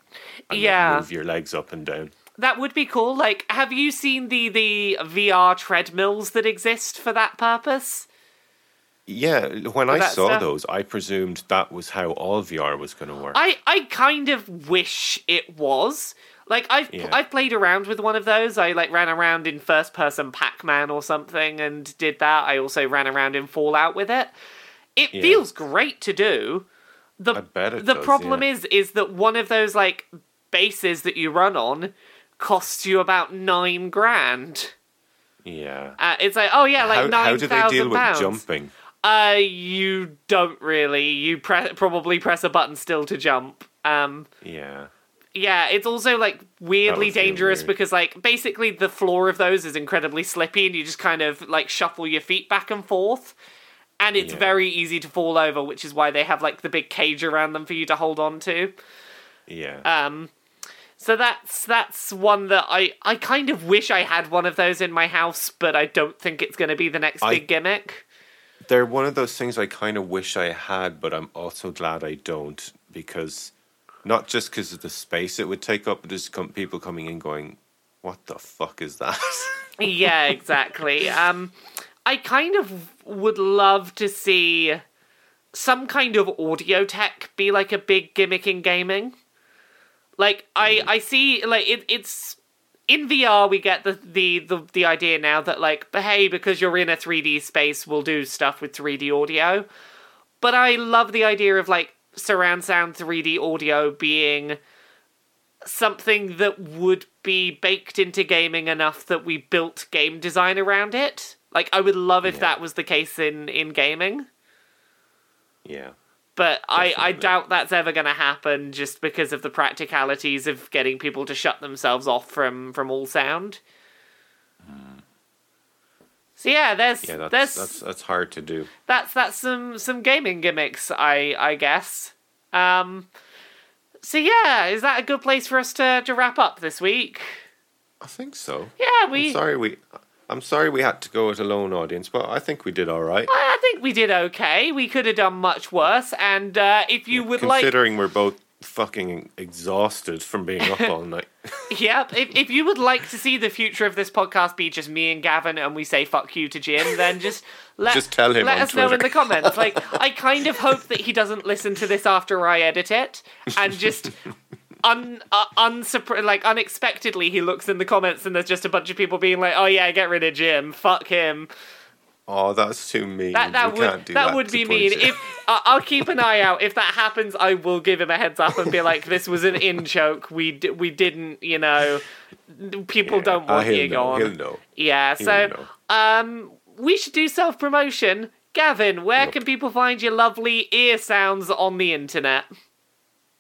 Yeah. Move your legs up and down. that would be cool. Like, have you seen the the VR treadmills that exist for that purpose? Yeah, when I saw stuff? those, I presumed that was how all VR was going to work. I I kind of wish it was. Like I've Yeah. I've played around with one of those. I like ran around in first person Pac-Man or something and did that. I also ran around in Fallout with it. It Yeah. feels great to do. The I bet it the does, problem yeah. is is that one of those like bases that you run on costs you about 9 grand. yeah. Uh, it's like, oh yeah, like how, nine how do they deal thousand with pounds. jumping? Uh, you don't really. You pre- probably press a button still to jump. Um, Yeah. Yeah, it's also like weirdly dangerous weird. because like basically the floor of those is incredibly slippy and you just kind of like shuffle your feet back and forth. And it's Yeah. very easy to fall over, which is why they have like the big cage around them for you to hold on to. Yeah. Um so that's that's one that I I kind of wish I had one of those in my house, but I don't think it's going to be the next I- big gimmick. They're one of those things I kind of wish I had, but I'm also glad I don't because not just because of the space it would take up, but just com- people coming in going, "What the fuck is that?" yeah, exactly. Um, I kind of would love to see some kind of audio tech be like a big gimmick in gaming. Like I, I see like it, it's in VR we get the, the the the idea now that like hey because you're in a 3D space we'll do stuff with 3D audio. But I love the idea of like surround sound 3D audio being something that would be baked into gaming enough that we built game design around it. Like I would love if Yeah. that was the case in in gaming, yeah. but I I doubt that's ever going to happen just because of the practicalities of getting people to shut themselves off from from all sound. Mm. So yeah, there's Yeah, that's, there's that's that's hard to do. that's that's some some gaming gimmicks i i guess um so yeah is that a good place for us to to wrap up this week I think so. yeah we I'm sorry we I'm sorry we had to go with a lone audience, but I think we did all right. i think we did okay we could have done much worse and uh if you would like Considering we're both fucking exhausted from being up all night. Yep. If, if you would like to see the future of this podcast be just me and Gavin and we say fuck you to Jim, then just let, Just tell him let us know in the comments. Like, I kind of hope that he doesn't listen to this after I edit it and just. Un, uh, like unexpectedly he looks in the comments and there's just a bunch of people being like oh yeah get rid of Jim fuck him Oh, that's too mean. that that We would that, that would be mean. If I I'll keep an eye out. If that happens, I will give him a heads up and be like, "This was an in joke. We d- we didn't, you know, people Yeah. don't Ah, want he'll you know, gone." He'll know. Yeah. He'll So know. um, we should do self promotion. Gavin, where can people find your lovely ear sounds on the internet?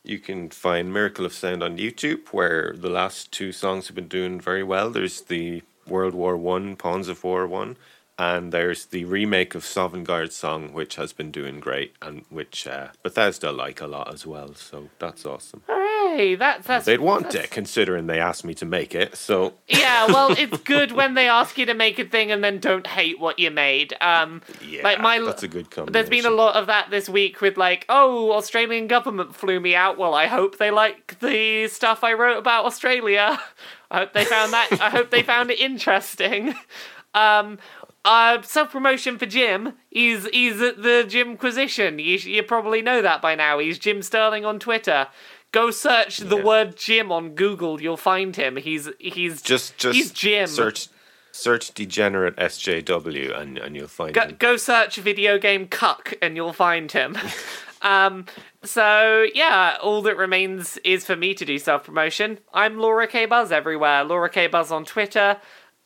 You can find Miracle of Sound on YouTube, where the last two songs have been doing very well. There's the World War One, Pawns of War one, and there's the remake of Sovngarde's song, which has been doing great, and which uh, Bethesda like a lot as well. So that's awesome. Hooray! That's that's. They'd want that's- it, considering they asked me to make it. So Yeah, well, it's good when they ask you to make a thing and then don't hate what you made. Um, yeah, like my that's a good combination. There's been a lot of that this week with like, oh, Australian government flew me out. Well, I hope they like the stuff I wrote about Australia. I hope they found that. I hope they found it interesting. Um, uh, self promotion for Jim. He's he's at the Jimquisition. You you probably know that by now. He's Jim Sterling on Twitter. Go search the Yeah. word Jim on Google. You'll find him. He's he's just just he's Jim. search search degenerate SJW and and you'll find Go, him. go search video game cuck and you'll find him. Um, so yeah, all that remains is for me to do self promotion. I'm Laura K Buzz everywhere. Laura K Buzz on Twitter.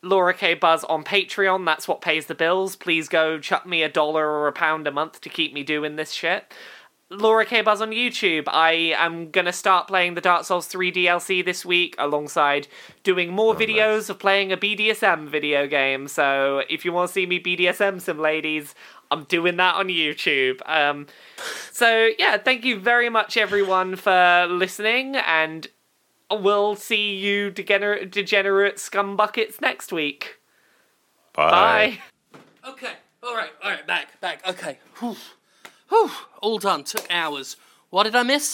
Laura K Buzz on Patreon. That's what pays the bills. Please go chuck me a dollar or a pound a month to keep me doing this shit. Laura K Buzz on YouTube. I am gonna start playing the Dark Souls 3 DLC this week alongside doing more videos of playing a BDSM video game. So if you want to see me BDSM some ladies, I'm doing that on YouTube. Um, so yeah, thank you very much everyone for listening, and we'll see you degenerate, degenerate scumbuckets next week. Bye. Okay, all right, all right, back, back. Okay, Whew. Whew. all done. Took hours. What did I miss?